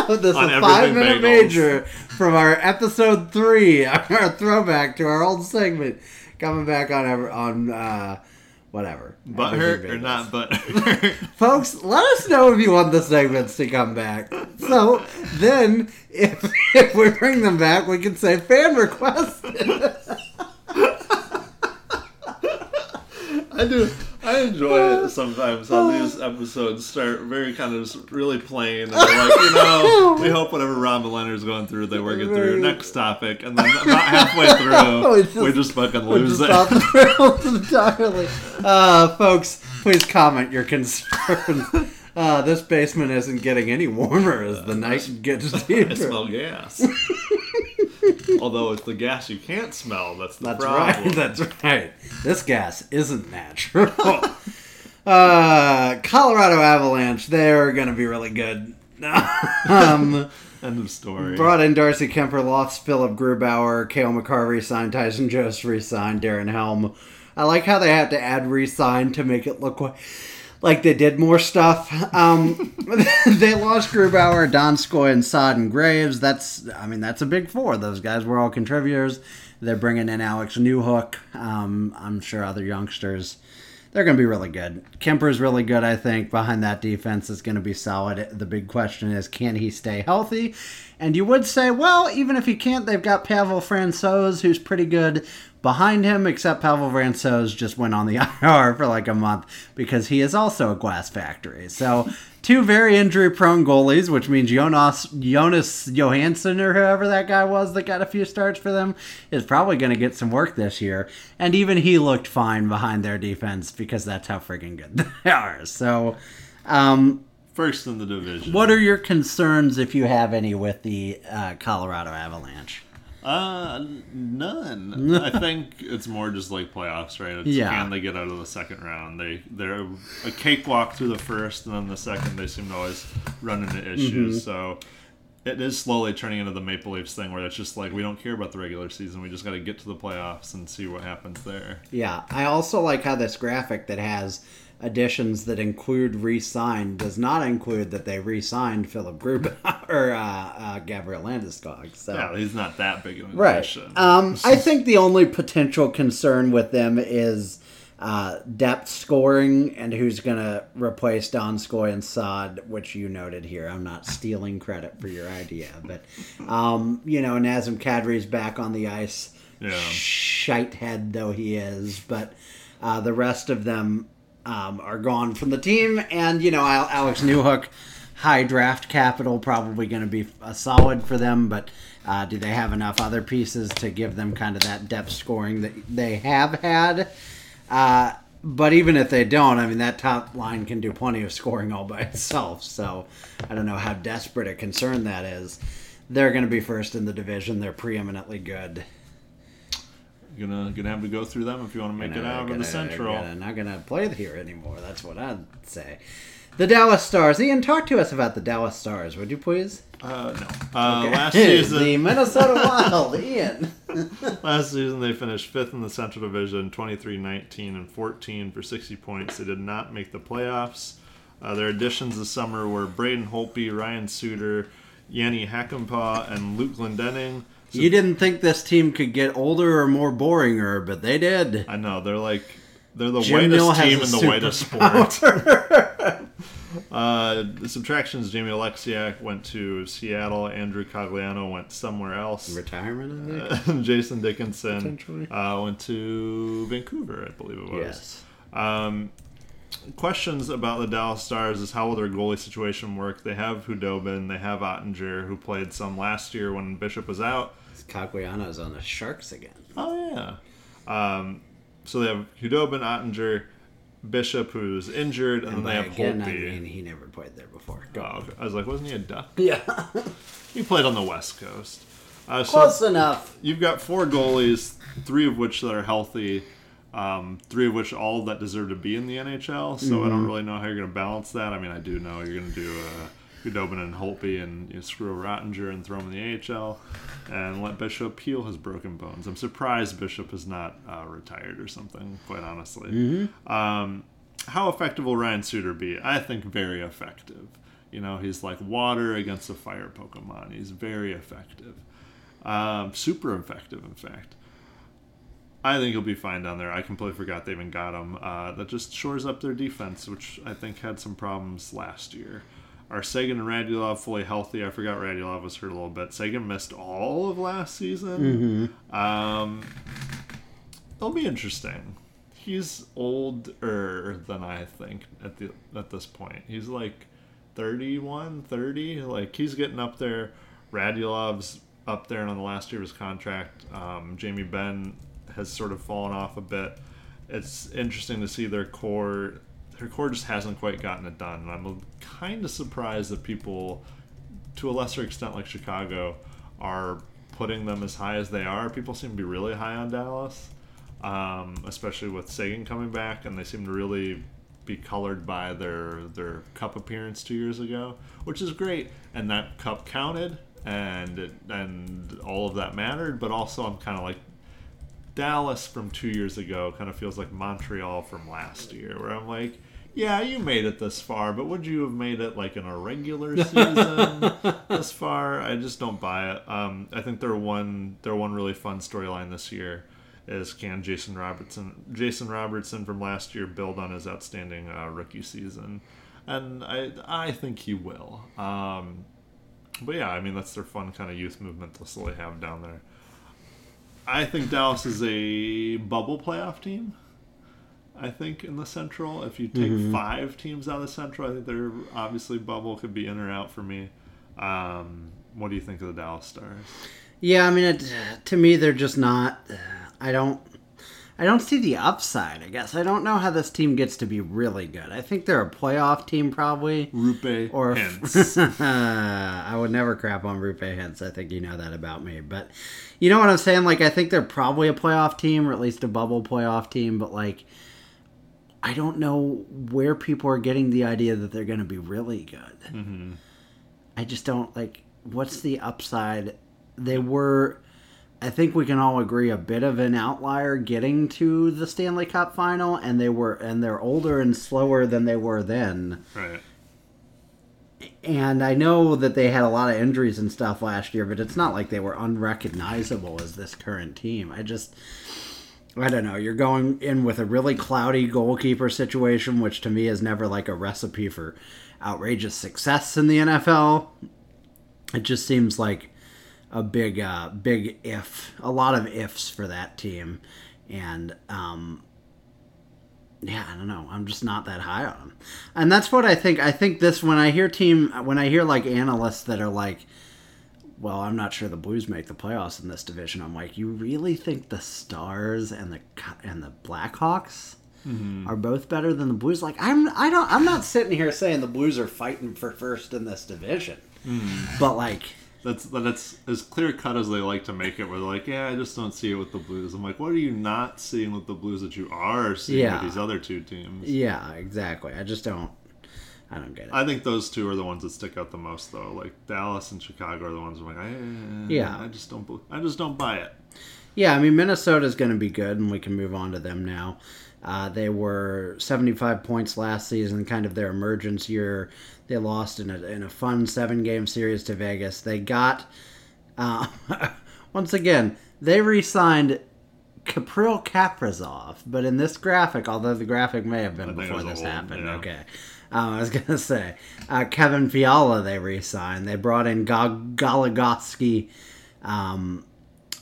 Speaker 1: This is
Speaker 2: On
Speaker 1: a
Speaker 2: everything
Speaker 1: five minute
Speaker 2: bagels.
Speaker 1: major from our episode three, our throwback to our old segment, coming back on ever on uh, whatever.
Speaker 2: Butthurt
Speaker 1: Everything
Speaker 2: or not butthurt?
Speaker 1: Folks, let us know if you want the segments to come back. So then, if, if we bring them back, we can say fan requested.
Speaker 2: I do. I enjoy it sometimes how these episodes start very kind of really plain. And they're like, you know, we hope whatever Robin Leonard's going through, they work it through. Next topic. And then about halfway through,
Speaker 1: We just-
Speaker 2: we just fucking lose
Speaker 1: just
Speaker 2: it.
Speaker 1: off the rails entirely. Uh, folks, please comment your concerns. Uh, this basement isn't getting any warmer as the night gets deeper.
Speaker 2: I smell gas. Although it's the gas you can't smell, that's the
Speaker 1: That's
Speaker 2: problem.
Speaker 1: right. That's right. This gas isn't natural. uh, Colorado Avalanche. They're going to be really good. um,
Speaker 2: End of story.
Speaker 1: brought in Darcy Kuemper, lost Philip Grubauer, Cale Makar re-signed, Tyson Jost re-signed, Darren Helm. I like how they have to add re-sign to make it look like, like they did more stuff. Um, they lost Grubauer, Donskoy, and Saad and Graves. That's, I mean, that's a big four. Those guys were all contributors. They're bringing in Alex Newhook. Um, I'm sure other youngsters. They're going to be really good. Kuemper's really good, I think. Behind that defense is going to be solid. The big question is, can he stay healthy? And you would say, well, even if he can't, they've got Pavel Francouz, who's pretty good behind him, except Pavel Francouz just went on the IR for like a month because he is also a glass factory. So, two very injury prone goalies, which means Jonas, Jonas Johansson or whoever that guy was that got a few starts for them is probably going to get some work this year. And even he looked fine behind their defense because that's how freaking good they are. So, um,
Speaker 2: First in the division.
Speaker 1: what are your concerns, if you have any, with the uh, Colorado Avalanche?
Speaker 2: Uh, none. I think it's more just like playoffs, right? It's
Speaker 1: Yeah.
Speaker 2: can they get out of the second round? They they're a cakewalk through the first, and then the second they seem to always run into issues. So it is slowly turning into the Maple Leafs thing, where it's just like we don't care about the regular season. We just got to get to the playoffs and see what happens there.
Speaker 1: Yeah, I also like how this graphic that has additions that include re-signed does not include that they re-signed Philip Grubauer or uh, uh, Gabriel Landeskog. So
Speaker 2: Yeah, he's not that big of an
Speaker 1: right.
Speaker 2: addition.
Speaker 1: Um, I think the only potential concern with them is uh, depth scoring and who's going to replace Donskoy and Saad, which you noted here. I'm not stealing credit for your idea, but um, you know, Nazem Kadri's back on the ice.
Speaker 2: Yeah.
Speaker 1: Shitehead though he is, but uh, the rest of them um, are gone from the team, and you know, Alex Newhook, high draft capital, probably going to be a solid for them, but. Uh, do they have enough other pieces to give them kind of that depth scoring that they have had? Uh, but even if they don't, I mean that top line can do plenty of scoring all by itself. So I don't know how desperate a concern that is. They're going to be first in the division. They're preeminently good.
Speaker 2: You're gonna gonna have to go through them if you want to make it
Speaker 1: Gonna-
Speaker 2: out of
Speaker 1: gonna-
Speaker 2: the Central.
Speaker 1: gonna- not going to play here anymore. That's what I'd say. The Dallas Stars. Ian, talk to us about the Dallas Stars, would you please?
Speaker 2: Uh, no. Uh,
Speaker 1: Okay.
Speaker 2: Last season,
Speaker 1: the Minnesota Wild. Ian.
Speaker 2: Last season, they finished fifth in the Central Division, 23, 19, and 14 for 60 points. They did not make the playoffs. Uh, their additions this summer were Braden Holtby, Ryan Suter, Jani Hakanpää, and Luke Glendening. So
Speaker 1: You didn't think this team could get older or more boringer, but they did.
Speaker 2: I know they're like they're the
Speaker 1: Jim
Speaker 2: whitest
Speaker 1: has
Speaker 2: team in the whitest sport. uh, the subtractions: Jamie Oleksiak went to Seattle. Andrew Cogliano went somewhere else.
Speaker 1: Retirement, I think.
Speaker 2: Jason Dickinson uh, went to Vancouver, I believe it was.
Speaker 1: Yes.
Speaker 2: Um, questions about the Dallas Stars is how will their goalie situation work? They have Khudobin, they have Oettinger, who played some last year when Bishop was out.
Speaker 1: Cogliano's on the Sharks again.
Speaker 2: Oh yeah. Um, so they have Khudobin, Oettinger, Bishop, who's injured, and, then
Speaker 1: by
Speaker 2: they have
Speaker 1: again, I mean, he never played there before. Go.
Speaker 2: Oh, okay. I was like, wasn't he a Duck?
Speaker 1: Yeah.
Speaker 2: He played on the West Coast. Uh, so
Speaker 1: Close enough.
Speaker 2: you've got four goalies, three of which that are healthy, um, three of which all that deserve to be in the NHL. So I don't really know how you're going to balance that. I mean, I do know you're going to do uh, Khudobin and Holtby and you know, screw Rottinger and throw him in the AHL and let Bishop heal his broken bones. I'm surprised Bishop is not uh, retired or something, quite honestly. Um, how effective will Ryan Suter be? I think very effective. You know, he's like water against a fire Pokemon. He's very effective. Um, super effective, in fact. I think he'll be fine down there. I completely forgot they even got him. Uh, that just shores up their defense, which I think had some problems last year. Are Seguin and Radulov fully healthy? I forgot Radulov was hurt a little bit. Seguin missed all of last season. Um, it'll be interesting. He's older than I think at the at this point. He's like 31, 30. Like he's getting up there. Radulov's up there and on the last year of his contract. Um, Jamie Benn has sort of fallen off a bit. It's interesting to see their core. Their core just hasn't quite gotten it done. And I'm kind of surprised that people, to a lesser extent like Chicago, are putting them as high as they are. People seem to be really high on Dallas, um, especially with Seguin coming back, and they seem to really be colored by their their cup appearance two years ago, which is great. And that cup counted, and it, and all of that mattered. But also, I'm kind of like Dallas from two years ago kind of feels like Montreal from last year, where I'm like, yeah, you made it this far, but would you have made it like in a regular season this far? I just don't buy it. Um, I think their one their one really fun storyline this year is can Jason Robertson Jason Robertson from last year build on his outstanding uh, rookie season, and I I think he will. Um, but yeah, I mean that's their fun kind of youth movement they'll slowly have down there. I think Dallas is a bubble playoff team. I think in the Central, if you take five teams out of the Central, I think they're obviously bubble could be in or out for me. Um, what do you think of the Dallas Stars?
Speaker 1: Yeah, I mean, it, to me, they're just not. I don't. I don't see the upside. I guess I don't know how this team gets to be really good. I think they're a playoff team, probably.
Speaker 2: Roope
Speaker 1: Or. I would never crap on Roope Hintz. I think you know that about me. But you know what I'm saying? Like, I think they're probably a playoff team, or at least a bubble playoff team. But like, I don't know where people are getting the idea that they're going to be really good.
Speaker 2: Mm-hmm.
Speaker 1: I just don't like. What's the upside? They were. I think we can all agree a bit of an outlier getting to the Stanley Cup final, and they were and they're older and slower than they were then.
Speaker 2: right.
Speaker 1: And I know that they had a lot of injuries and stuff last year, but it's not like they were unrecognizable as this current team. I just, I don't know. You're going in with a really cloudy goalkeeper situation, which to me is never like a recipe for outrageous success in the NFL. It just seems like a big, uh, big if, a lot of ifs for that team, and um, yeah, I don't know. I'm just not that high on them. And that's what I think. I think this when I hear team when I hear like analysts that are like, well, I'm not sure the Blues make the playoffs in this division. I'm like, you really think the Stars and the and the Blackhawks are both better than the Blues. Like I'm, I don't, I'm not sitting here saying the Blues are fighting for first in this division, but like,
Speaker 2: That's that's as clear cut as they like to make it. Where they're like, yeah, I just don't see it with the Blues. I'm like, what are you not seeing with the Blues that you are seeing
Speaker 1: Yeah.
Speaker 2: with these other two teams?
Speaker 1: yeah, exactly. I just don't, I don't get it.
Speaker 2: I think those two are the ones that stick out the most, though. Like Dallas and Chicago are the ones I'm like, I,
Speaker 1: Yeah.
Speaker 2: I just don't, I just don't buy it.
Speaker 1: Yeah, I mean Minnesota's going to be good, and we can move on to them now. Uh, they were 75 points last season, kind of their emergence year. They lost in a, in a fun seven game series to Vegas. They got, uh, once again, they re signed Kapril Kaprizov, but in this graphic, although the graphic may have been
Speaker 2: I think it
Speaker 1: before this
Speaker 2: old,
Speaker 1: happened,
Speaker 2: yeah.
Speaker 1: okay. Um, I was going to say, uh, Kevin Fiala they re signed. They brought in Gog- Goligoski. Um,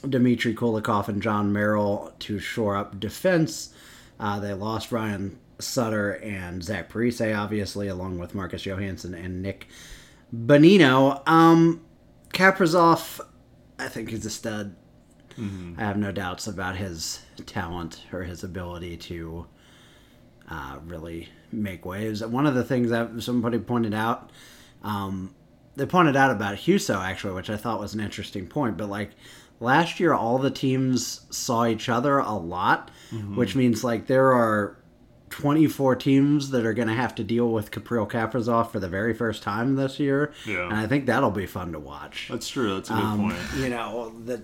Speaker 1: Dmitry Kulikov and Jon Merrill to shore up defense. Uh, they lost Ryan Sutter and Zach Parise, obviously, along with Marcus Johansson and Nick Bonino. Um, Kaprizov, I think he's a stud. I have no doubts about his talent or his ability to uh, really make waves. One of the things that somebody pointed out, um, they pointed out about Huso actually, which I thought was an interesting point. But like last year, all the teams saw each other a lot, which means like there are 24 teams that are going to have to deal with Kapril Kaprizov for the very first time this year.
Speaker 2: Yeah.
Speaker 1: And I think that'll be fun to watch.
Speaker 2: That's true. That's a good
Speaker 1: Um,
Speaker 2: point.
Speaker 1: You know that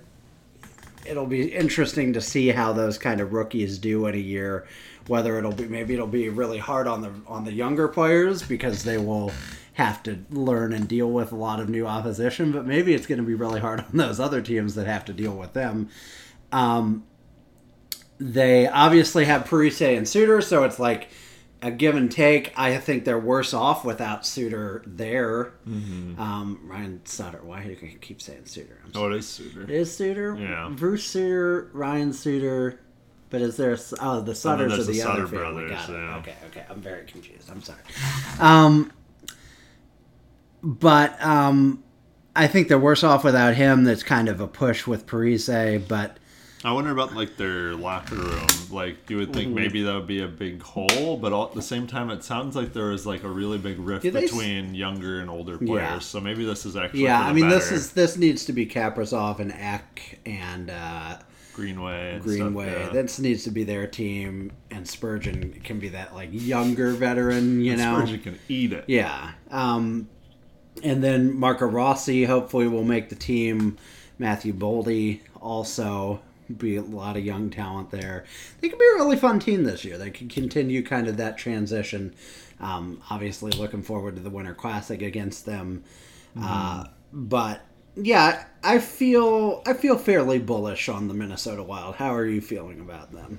Speaker 1: it'll be interesting to see how those kind of rookies do in a year. Whether it'll be maybe it'll be really hard on the on the younger players because they will have to learn and deal with a lot of new opposition, but maybe it's going to be really hard on those other teams that have to deal with them. Um, they obviously have Parise and Suter, so it's like a give and take. I think they're worse off without Suter there. Um, Ryan Suter. Why do you keep saying Suter? I'm
Speaker 2: Oh, it is Suter.
Speaker 1: it is Suter?
Speaker 2: Yeah.
Speaker 1: Bruce Suter, Ryan Suter. But is there? a Oh, the Sutters are the,
Speaker 2: the
Speaker 1: other
Speaker 2: Sutter
Speaker 1: family.
Speaker 2: brothers, yeah.
Speaker 1: Okay, okay. I'm very confused. I'm sorry. Um, but um, I think they're worse off without him. That's kind of a push with Parise, but
Speaker 2: I wonder about like their locker room. Like you would think maybe that would be a big hole, but all, at the same time, it sounds like there is like a really big rift
Speaker 1: s-
Speaker 2: between younger and older players.
Speaker 1: Yeah.
Speaker 2: So maybe this is actually
Speaker 1: yeah, I mean this is this needs to be Kaprizov and Ek and uh,
Speaker 2: Greenway. And
Speaker 1: Greenway.
Speaker 2: Stuff, yeah.
Speaker 1: This needs to be their team, and Spurgeon can be that like younger veteran. You know,
Speaker 2: Spurgeon can eat it.
Speaker 1: Yeah. Um, and then Marco Rossi hopefully will make the team. Matthew Boldy also be a lot of young talent there. They could be a really fun team this year. They could continue kind of that transition. Um, obviously, looking forward to the Winter Classic against them. Uh, but yeah, I feel I feel fairly bullish on the Minnesota Wild. How are you feeling about them?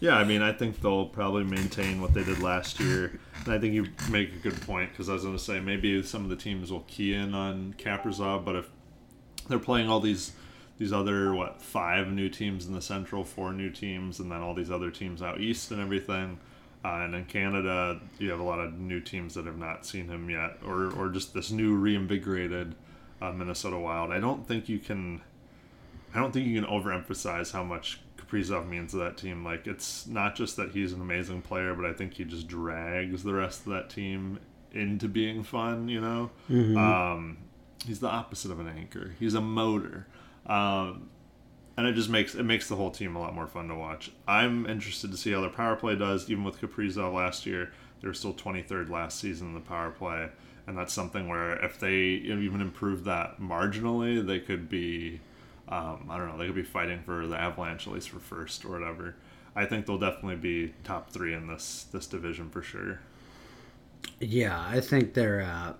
Speaker 2: Yeah, I mean, I think they'll probably maintain what they did last year. And I think you make a good point because I was going to say maybe some of the teams will key in on Kaprizov, but if they're playing all these these other what five new teams in the Central, four new teams, and then all these other teams out east and everything. Uh, and in Canada, you have a lot of new teams that have not seen him yet, or or just this new reinvigorated uh, Minnesota Wild. I don't think you can. I don't think you can overemphasize how much Kaprizov means to that team. Like, it's not just that he's an amazing player, but I think he just drags the rest of that team into being fun. You know, um, he's the opposite of an anchor. He's a motor, um, and it just makes it makes the whole team a lot more fun to watch. I'm interested to see how their power play does. Even with Kaprizov last year, they were still 23rd last season in the power play. And that's something where if they even improve that marginally, they could be um, I don't know. They could be fighting for the Avalanche at least for first or whatever. I think they'll definitely be top three in this this division for sure.
Speaker 1: Yeah, I think they're uh,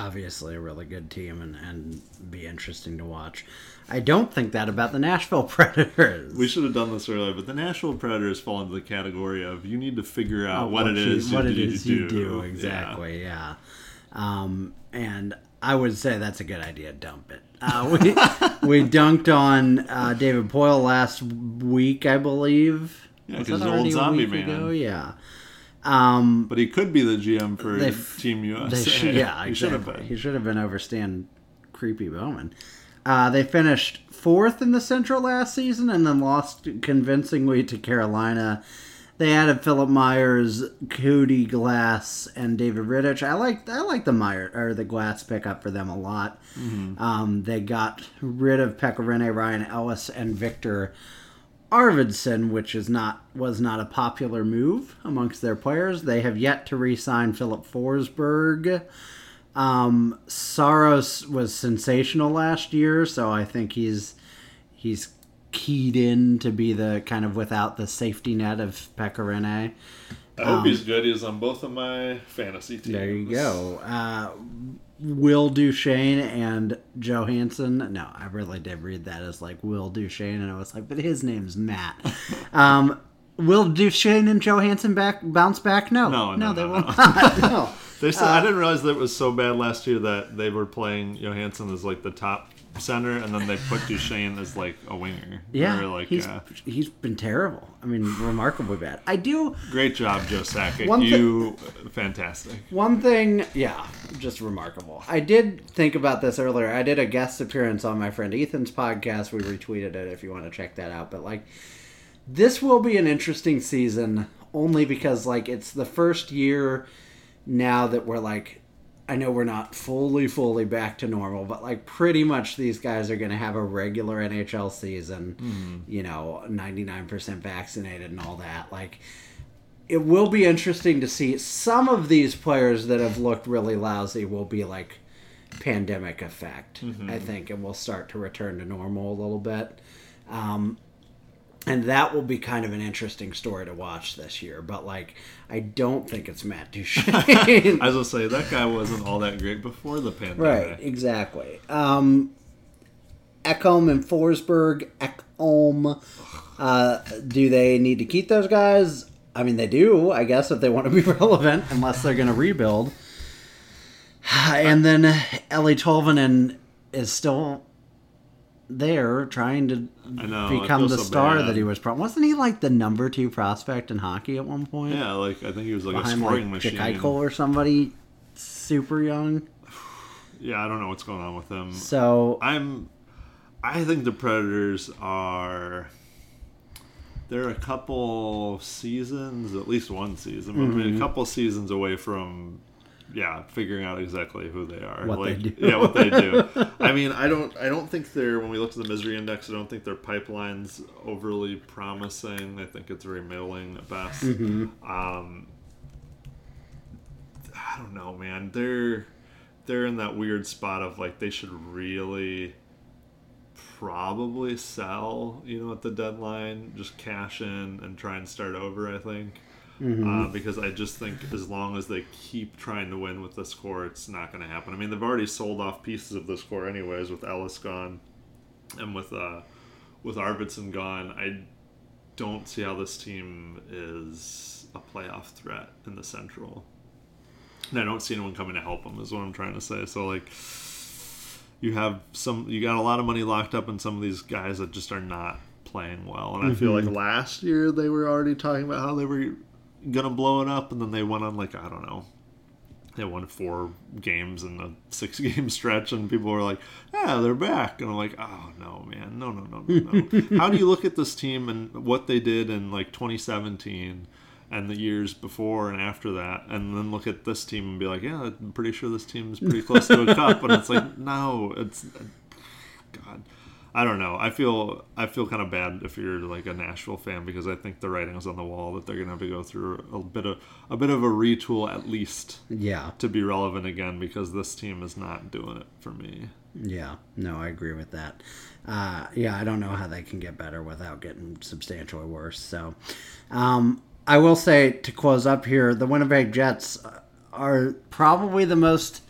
Speaker 1: obviously a really good team and, and be interesting to watch. I don't think that about the Nashville Predators.
Speaker 2: We should have done this earlier, but the Nashville Predators fall into the category of you need to figure out
Speaker 1: Oh,
Speaker 2: what, it
Speaker 1: you-
Speaker 2: is
Speaker 1: what
Speaker 2: you,
Speaker 1: it
Speaker 2: do-
Speaker 1: is you
Speaker 2: do.
Speaker 1: do exactly. Yeah, Um, and I would say that's a good idea. Dump it. Uh, we we dunked on uh, David Poile last week, I believe.
Speaker 2: Yeah,
Speaker 1: Was
Speaker 2: 'cause
Speaker 1: that
Speaker 2: he's old zombie man.
Speaker 1: ago? Yeah. Um,
Speaker 2: But he could be the GM for
Speaker 1: f-
Speaker 2: Team USA.
Speaker 1: should, yeah,
Speaker 2: he should have been.
Speaker 1: He should have been over Stan Creepy Bowman. Uh, they finished fourth in the Central last season and then lost convincingly to Carolina. they added Philippe Myers, Cody Glass, and David Rittich. I like I like the Meyer or the Glass pickup for them a lot. Um, they got rid of Pekka Rinne, Ryan Ellis, and Viktor Arvidsson, which is not was not a popular move amongst their players. They have yet to re-sign Filip Forsberg. Um, Saros was sensational last year, so I think he's he's keyed in to be the kind of without the safety net of Pekka Rinne.
Speaker 2: I hope he's good. He's on both of my fantasy teams.
Speaker 1: There you go. Uh, Will Duchene and Johansen. No, I really did read that as like Will Duchene, and I was like, but his name's Matt. um, will Duchene and Johansen back bounce back? No,
Speaker 2: No, no,
Speaker 1: they
Speaker 2: no,
Speaker 1: will
Speaker 2: no.
Speaker 1: not. No.
Speaker 2: They said,
Speaker 1: Uh,
Speaker 2: I didn't realize that it was so bad last year that they were playing Johansen as like the top center, and then they put Duchene as like a winger.
Speaker 1: Yeah,
Speaker 2: like
Speaker 1: he's
Speaker 2: uh,
Speaker 1: he's been terrible. I mean, remarkably bad. I do
Speaker 2: great job, Joe Sakic.
Speaker 1: One thi-
Speaker 2: you fantastic.
Speaker 1: One thing, yeah, just remarkable. I did think about this earlier. I did a guest appearance on my friend Ethan's podcast. We retweeted it if you want to check that out. But like, this will be an interesting season only because like it's the first year now that we're like. I know we're not fully, fully back to normal, but like pretty much these guys are going to have a regular NHL season, you know, 99% vaccinated and all that. Like, it will be interesting to see some of these players that have looked really lousy will be like pandemic effect i think and will start to return to normal a little bit um, and that will be kind of an interesting story to watch this year but like i don't think it's matt duchene
Speaker 2: I was gonna say that guy wasn't all that great before the pandemic.
Speaker 1: right exactly um, Ekholm and Forsberg. Ekholm. Uh, do they need to keep those guys? I mean, they do, I guess, if they want to be relevant, unless they're going to rebuild. And then Eeli Tolvanen is still there trying to
Speaker 2: know,
Speaker 1: become the
Speaker 2: so
Speaker 1: star
Speaker 2: bad.
Speaker 1: that he was. Pro- Wasn't he like the number two prospect in hockey at one point?
Speaker 2: Yeah, like I think he was like a
Speaker 1: Behind
Speaker 2: scoring
Speaker 1: like
Speaker 2: machine.
Speaker 1: Eichel or somebody super young.
Speaker 2: Yeah, I don't know what's going on with him.
Speaker 1: So
Speaker 2: I'm I think the Predators are they're a couple seasons, at least one season, but I
Speaker 1: Mm-hmm.
Speaker 2: mean a couple seasons away from yeah, figuring out exactly who they are.
Speaker 1: What they do.
Speaker 2: yeah, what they do. I mean, I don't I don't think they're when we look at the misery index, I don't think their pipeline's overly promising. I think it's very middling at best.
Speaker 1: Mm-hmm.
Speaker 2: Um I don't know, man. They're they're in that weird spot of like they should really probably sell, you know, at the deadline, just cash in and try and start over. I think. Uh, because I just think as long as they keep trying to win with this core, it's not going to happen. I mean, they've already sold off pieces of this core anyways, with Ellis gone, and with uh, with Arvidsson gone. I don't see how this team is a playoff threat in the Central. And I don't see anyone coming to help them. Is what I'm trying to say. So like, you have some, you got a lot of money locked up in some of these guys that just are not playing well. And I feel like last year they were already talking about how they were gonna blow it up, and then they went on like I don't know. They won four games in a six game stretch, and people were like, "Yeah, they're back." And I'm like, "Oh no, man, no, no, no, no, no." How do you look at this team and what they did in like 2017 and the years before and after that, and then look at this team and be like, "Yeah, I'm pretty sure this team's pretty close to a cup," and it's like, no, it's God. I don't know. I feel I feel kind of bad if you're like a Nashville fan because I think the writing's on the wall that they're gonna have to go through a bit of a bit of a retool at least
Speaker 1: yeah,
Speaker 2: to be relevant again because this team is not doing it for me.
Speaker 1: Yeah, no, I agree with that. Uh, yeah, I don't know how they can get better without getting substantially worse. So, um, I will say to close up here, the Winnipeg Jets are probably the most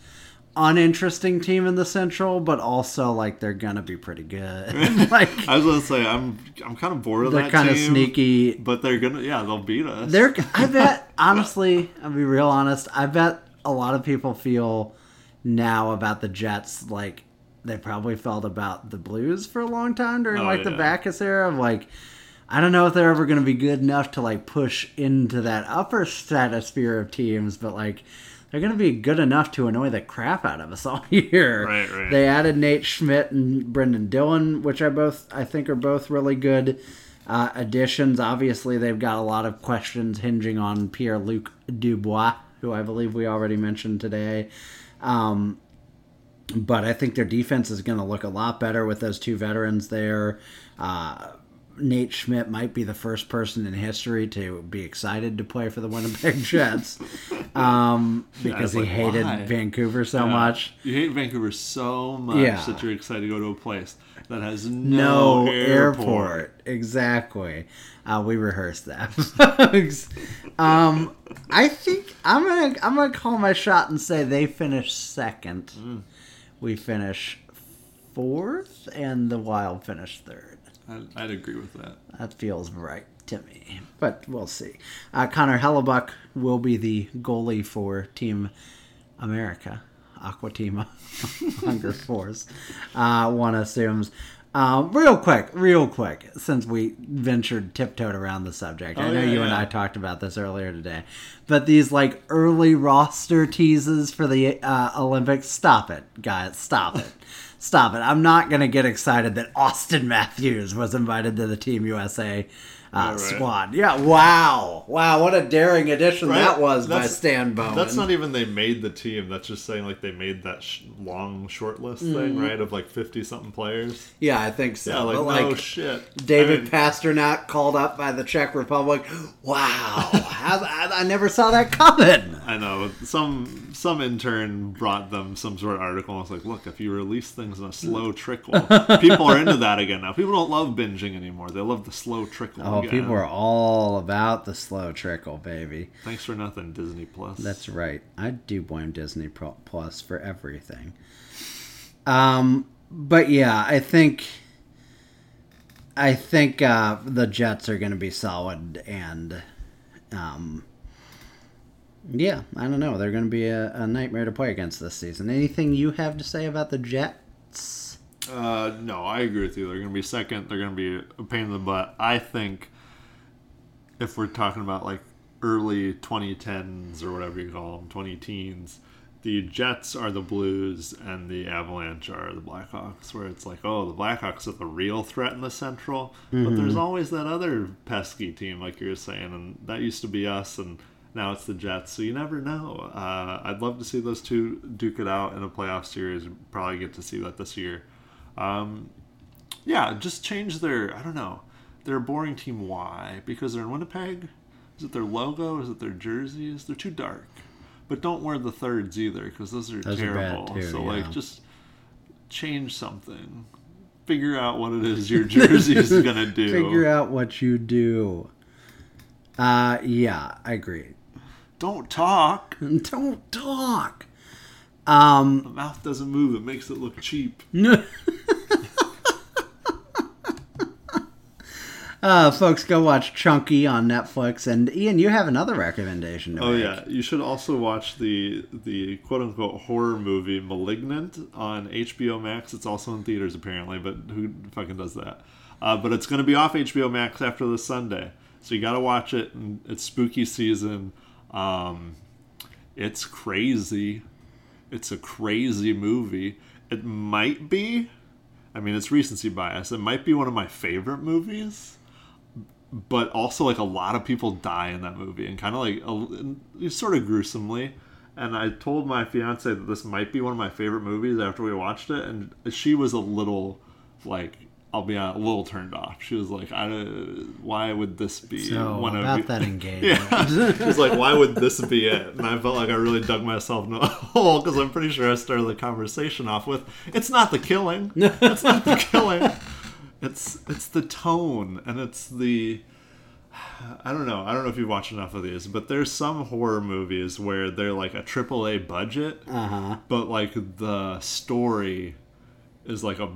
Speaker 1: uninteresting team in the Central, but also like they're gonna be pretty good. like
Speaker 2: I was gonna say I'm I'm kind of bored of
Speaker 1: they're
Speaker 2: that
Speaker 1: kind of sneaky.
Speaker 2: but they're gonna yeah they'll beat us.
Speaker 1: They're. I bet honestly, I'll be real honest. I bet a lot of people feel now about the Jets like they probably felt about the Blues for a long time during
Speaker 2: Oh,
Speaker 1: like the
Speaker 2: yeah.
Speaker 1: Backes era of like. I don't know if they're ever going to be good enough to like push into that upper stratosphere of teams, but like they're going to be good enough to annoy the crap out of us all year.
Speaker 2: Right, right.
Speaker 1: They added Nate Schmidt and Brendan Dillon, which I both I think are both really good uh, additions. Obviously, they've got a lot of questions hinging on Pierre Luc Dubois, who I believe we already mentioned today. Um, but I think their defense is going to look a lot better with those two veterans there. Uh, Nate Schmidt might be the first person in history to be excited to play for the Winnipeg Jets um, because he
Speaker 2: like,
Speaker 1: hated
Speaker 2: why?
Speaker 1: Vancouver so
Speaker 2: Yeah.
Speaker 1: much.
Speaker 2: You hate Vancouver so much
Speaker 1: Yeah.
Speaker 2: that you're excited to go to a place that has
Speaker 1: No,
Speaker 2: no,
Speaker 1: airport.
Speaker 2: airport.
Speaker 1: Exactly. Uh, we rehearsed that. um, I think I'm gonna I'm gonna call my shot and say they finish second.
Speaker 2: Mm.
Speaker 1: We finish fourth, and the Wild finish third.
Speaker 2: I'd, I'd agree with that.
Speaker 1: That feels right to me, but we'll see. Uh, Connor Hellebuyck will be the goalie for Team America, Aqua Team Hunger Force. Uh, one assumes. Uh, real quick, real quick, since we ventured tiptoed around the subject, I
Speaker 2: Oh,
Speaker 1: know
Speaker 2: yeah,
Speaker 1: you and. I talked about this earlier today, but these like early roster teases for the uh, Olympics, stop it, guys, stop it. Stop it. I'm not going to get excited that Auston Matthews was invited to the Team USA uh,
Speaker 2: Yeah, right.
Speaker 1: squad. Yeah, wow. Wow, what a daring addition
Speaker 2: Right?
Speaker 1: that was by
Speaker 2: That's-
Speaker 1: Stan Bowman.
Speaker 2: That's not even they made the team. That's just saying like they made that sh- long short list thing,
Speaker 1: Mm-hmm.
Speaker 2: right? Of like fifty something players.
Speaker 1: yeah, I think so.
Speaker 2: Yeah, like
Speaker 1: But,
Speaker 2: no shit.
Speaker 1: David
Speaker 2: I mean,
Speaker 1: Pastrnak called up by the Czech Republic. Wow, I, I never saw that coming.
Speaker 2: I know some some intern brought them some sort of article and was like, "Look, if you release things in a slow trickle, people are into that again now. People don't love binging anymore. They love the slow trickle."
Speaker 1: Oh, people are all about the slow trickle, baby.
Speaker 2: Thanks for nothing, Disney Plus.
Speaker 1: That's right. I do blame Disney Plus for everything. Um, but yeah, I think I think uh, the Jets are going to be solid, and um, yeah, I don't know. They're going to be a, a nightmare to play against this season. Anything you have to say about the Jets?
Speaker 2: Uh, no, I agree with you. They're going to be second. They're going to be a pain in the butt. I think if we're talking about like early 2010s or whatever you call them, 20 teens, the Jets are the Blues and the Avalanche are the Blackhawks, where it's like, oh, the Blackhawks are the real threat in the Central, but there's always that other pesky team, like you were saying, and that used to be us, and now it's the Jets, so you never know. Uh, I'd love to see those two duke it out in a playoff series. Probably get to see that this year. Um, yeah, just change their. I don't know. They're boring team. Why? Because they're in Winnipeg. Is it their logo? Is it their jerseys? They're too dark. But don't wear the thirds either, because those are
Speaker 1: Those are
Speaker 2: terrible.
Speaker 1: too,
Speaker 2: so
Speaker 1: yeah.
Speaker 2: like, just change something. Figure out what it is your jersey is gonna do.
Speaker 1: Figure out what you do. Uh, yeah, I agree.
Speaker 2: Don't talk.
Speaker 1: Don't talk. Um,
Speaker 2: The mouth doesn't move. It makes it look cheap.
Speaker 1: uh, folks, go watch Chunky on Netflix. And Ian, you have another recommendation to
Speaker 2: Oh
Speaker 1: make.
Speaker 2: yeah, you should also watch the the quote unquote horror movie *Malignant* on HBO Max. It's also in theaters apparently, but who fucking does that? Uh, but it's going to be off HBO Max after this Sunday, so you got to watch it. And it's spooky season. Um, it's crazy. It's a crazy movie. It might be. I mean, it's recency bias. It might be one of my favorite movies but also like a lot of people die in that movie and kind of like a, sort of gruesomely and i told my fiance that this might be one of my favorite movies after we watched it and she was a little like i'll be honest, a little turned off she was like I, why would this be
Speaker 1: So
Speaker 2: one of
Speaker 1: about
Speaker 2: you-
Speaker 1: that engagement.
Speaker 2: yeah she was like why would this be it and i felt like i really dug myself in a hole because i'm pretty sure i started the conversation off with it's not the killing it's not the killing it's it's the tone and it's the I don't know. I don't know if you've watched enough of these, but there's some horror movies where they're like a triple A budget,
Speaker 1: Uh-huh.
Speaker 2: but like the story is like a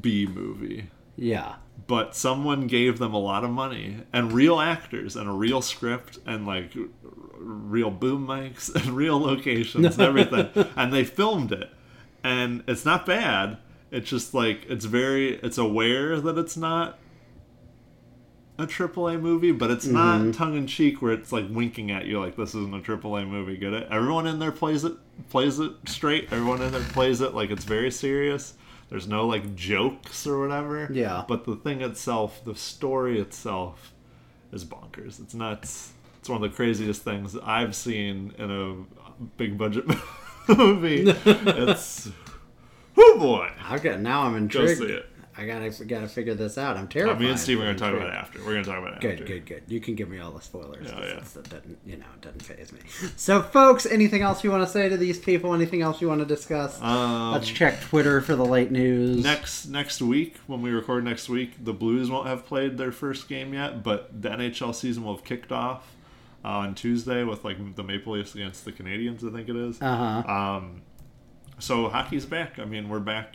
Speaker 2: B movie.
Speaker 1: Yeah.
Speaker 2: But someone gave them a lot of money and real actors and a real script and like real boom mics and real locations and everything, and they filmed it. And it's not bad. It's just like it's very it's aware that it's not a AAA movie, but it's not mm-hmm. tongue in cheek where it's like winking at you like this isn't a AAA movie. Get it? Everyone in there plays it plays it straight. Everyone in there plays it like it's very serious. There's no like jokes or whatever.
Speaker 1: Yeah.
Speaker 2: But the thing itself, the story itself, is bonkers. It's nuts. It's one of the craziest things I've seen in a big budget movie. it's, oh boy,
Speaker 1: Okay, now I'm
Speaker 2: go
Speaker 1: intrigued.
Speaker 2: see it.
Speaker 1: I gotta gotta figure this out. I'm
Speaker 2: Uh,
Speaker 1: terrified.
Speaker 2: me and Steve are gonna talk about it after. We're gonna talk about it
Speaker 1: Good,
Speaker 2: after.
Speaker 1: good, good. You can give me all the spoilers.
Speaker 2: Oh, yeah.
Speaker 1: That doesn't, you know, it doesn't faze me. So, folks, anything else you want to say to these people? Anything else you want to discuss?
Speaker 2: Um,
Speaker 1: Let's check Twitter for the late news.
Speaker 2: next next week when we record next week the blues won't have played their first game yet but the nhl season will have kicked off uh, on tuesday with like the maple leafs against the canadiens i think it is
Speaker 1: Uh huh.
Speaker 2: um, so hockey's back i mean we're back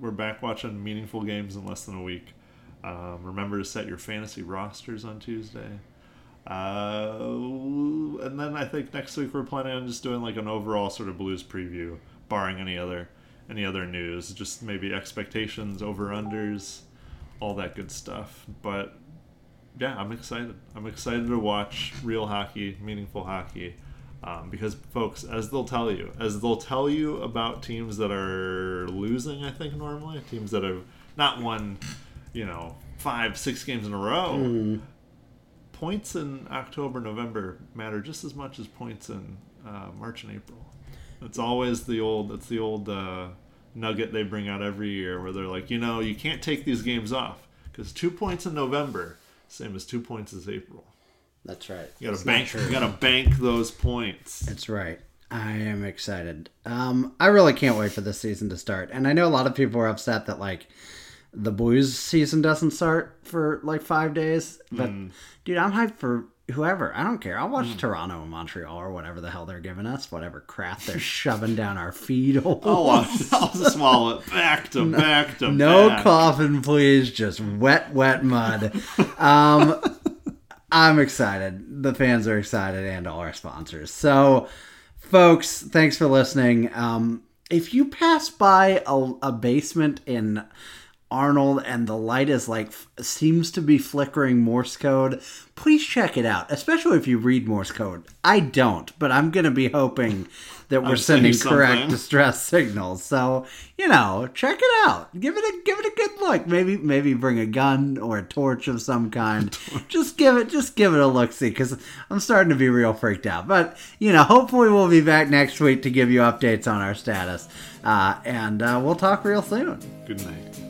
Speaker 2: we're back watching meaningful games in less than a week um, remember to set your fantasy rosters on tuesday uh, and then I think next week we're planning on just doing like an overall sort of blues preview, barring any other any other news. Just maybe expectations, over unders, all that good stuff. But yeah, I'm excited. I'm excited to watch real hockey, meaningful hockey. Um, because folks, as they'll tell you, as they'll tell you about teams that are losing, I think normally teams that have not won, you know, five, six games in a row points in October, November matter just as much as points in uh, March and April. It's always the old. It's the old uh, nugget they bring out every year, where they're like, you know, you can't take these games off because two points in November, same as two points as April.
Speaker 1: That's right.
Speaker 2: You gotta
Speaker 1: It's
Speaker 2: bank. You gotta bank those points.
Speaker 1: That's right. I am excited. Um, I really can't wait for this season to start. And I know a lot of people are upset that like the Blues season doesn't start for like five days. But dude, I'm hyped for whoever. I don't care. I'll watch Toronto and Montreal or whatever the hell they're giving us, whatever crap they're shoving down our feet holes.
Speaker 2: Oh, I'll, I'll swallow it back to back to
Speaker 1: No
Speaker 2: back.
Speaker 1: coughing, please. Just wet, wet mud. Um, I'm excited. The fans are excited, and all our sponsors. So, folks, thanks for listening. Um, if you pass by a, a basement in Arnold and the light is like seems to be flickering Morse code, please check it out. Especially if you read Morse code. I don't, but I'm gonna be hoping that we're
Speaker 2: I'm
Speaker 1: sending correct
Speaker 2: something.
Speaker 1: distress signals. So you know, check it out. Give it a give it a good look. Maybe maybe bring a gun or a torch of some kind. just give it just give it a look see because I'm starting to be real freaked out. But you know, hopefully we'll be back next week to give you updates on our status, uh, and uh, we'll talk real soon.
Speaker 2: Good night.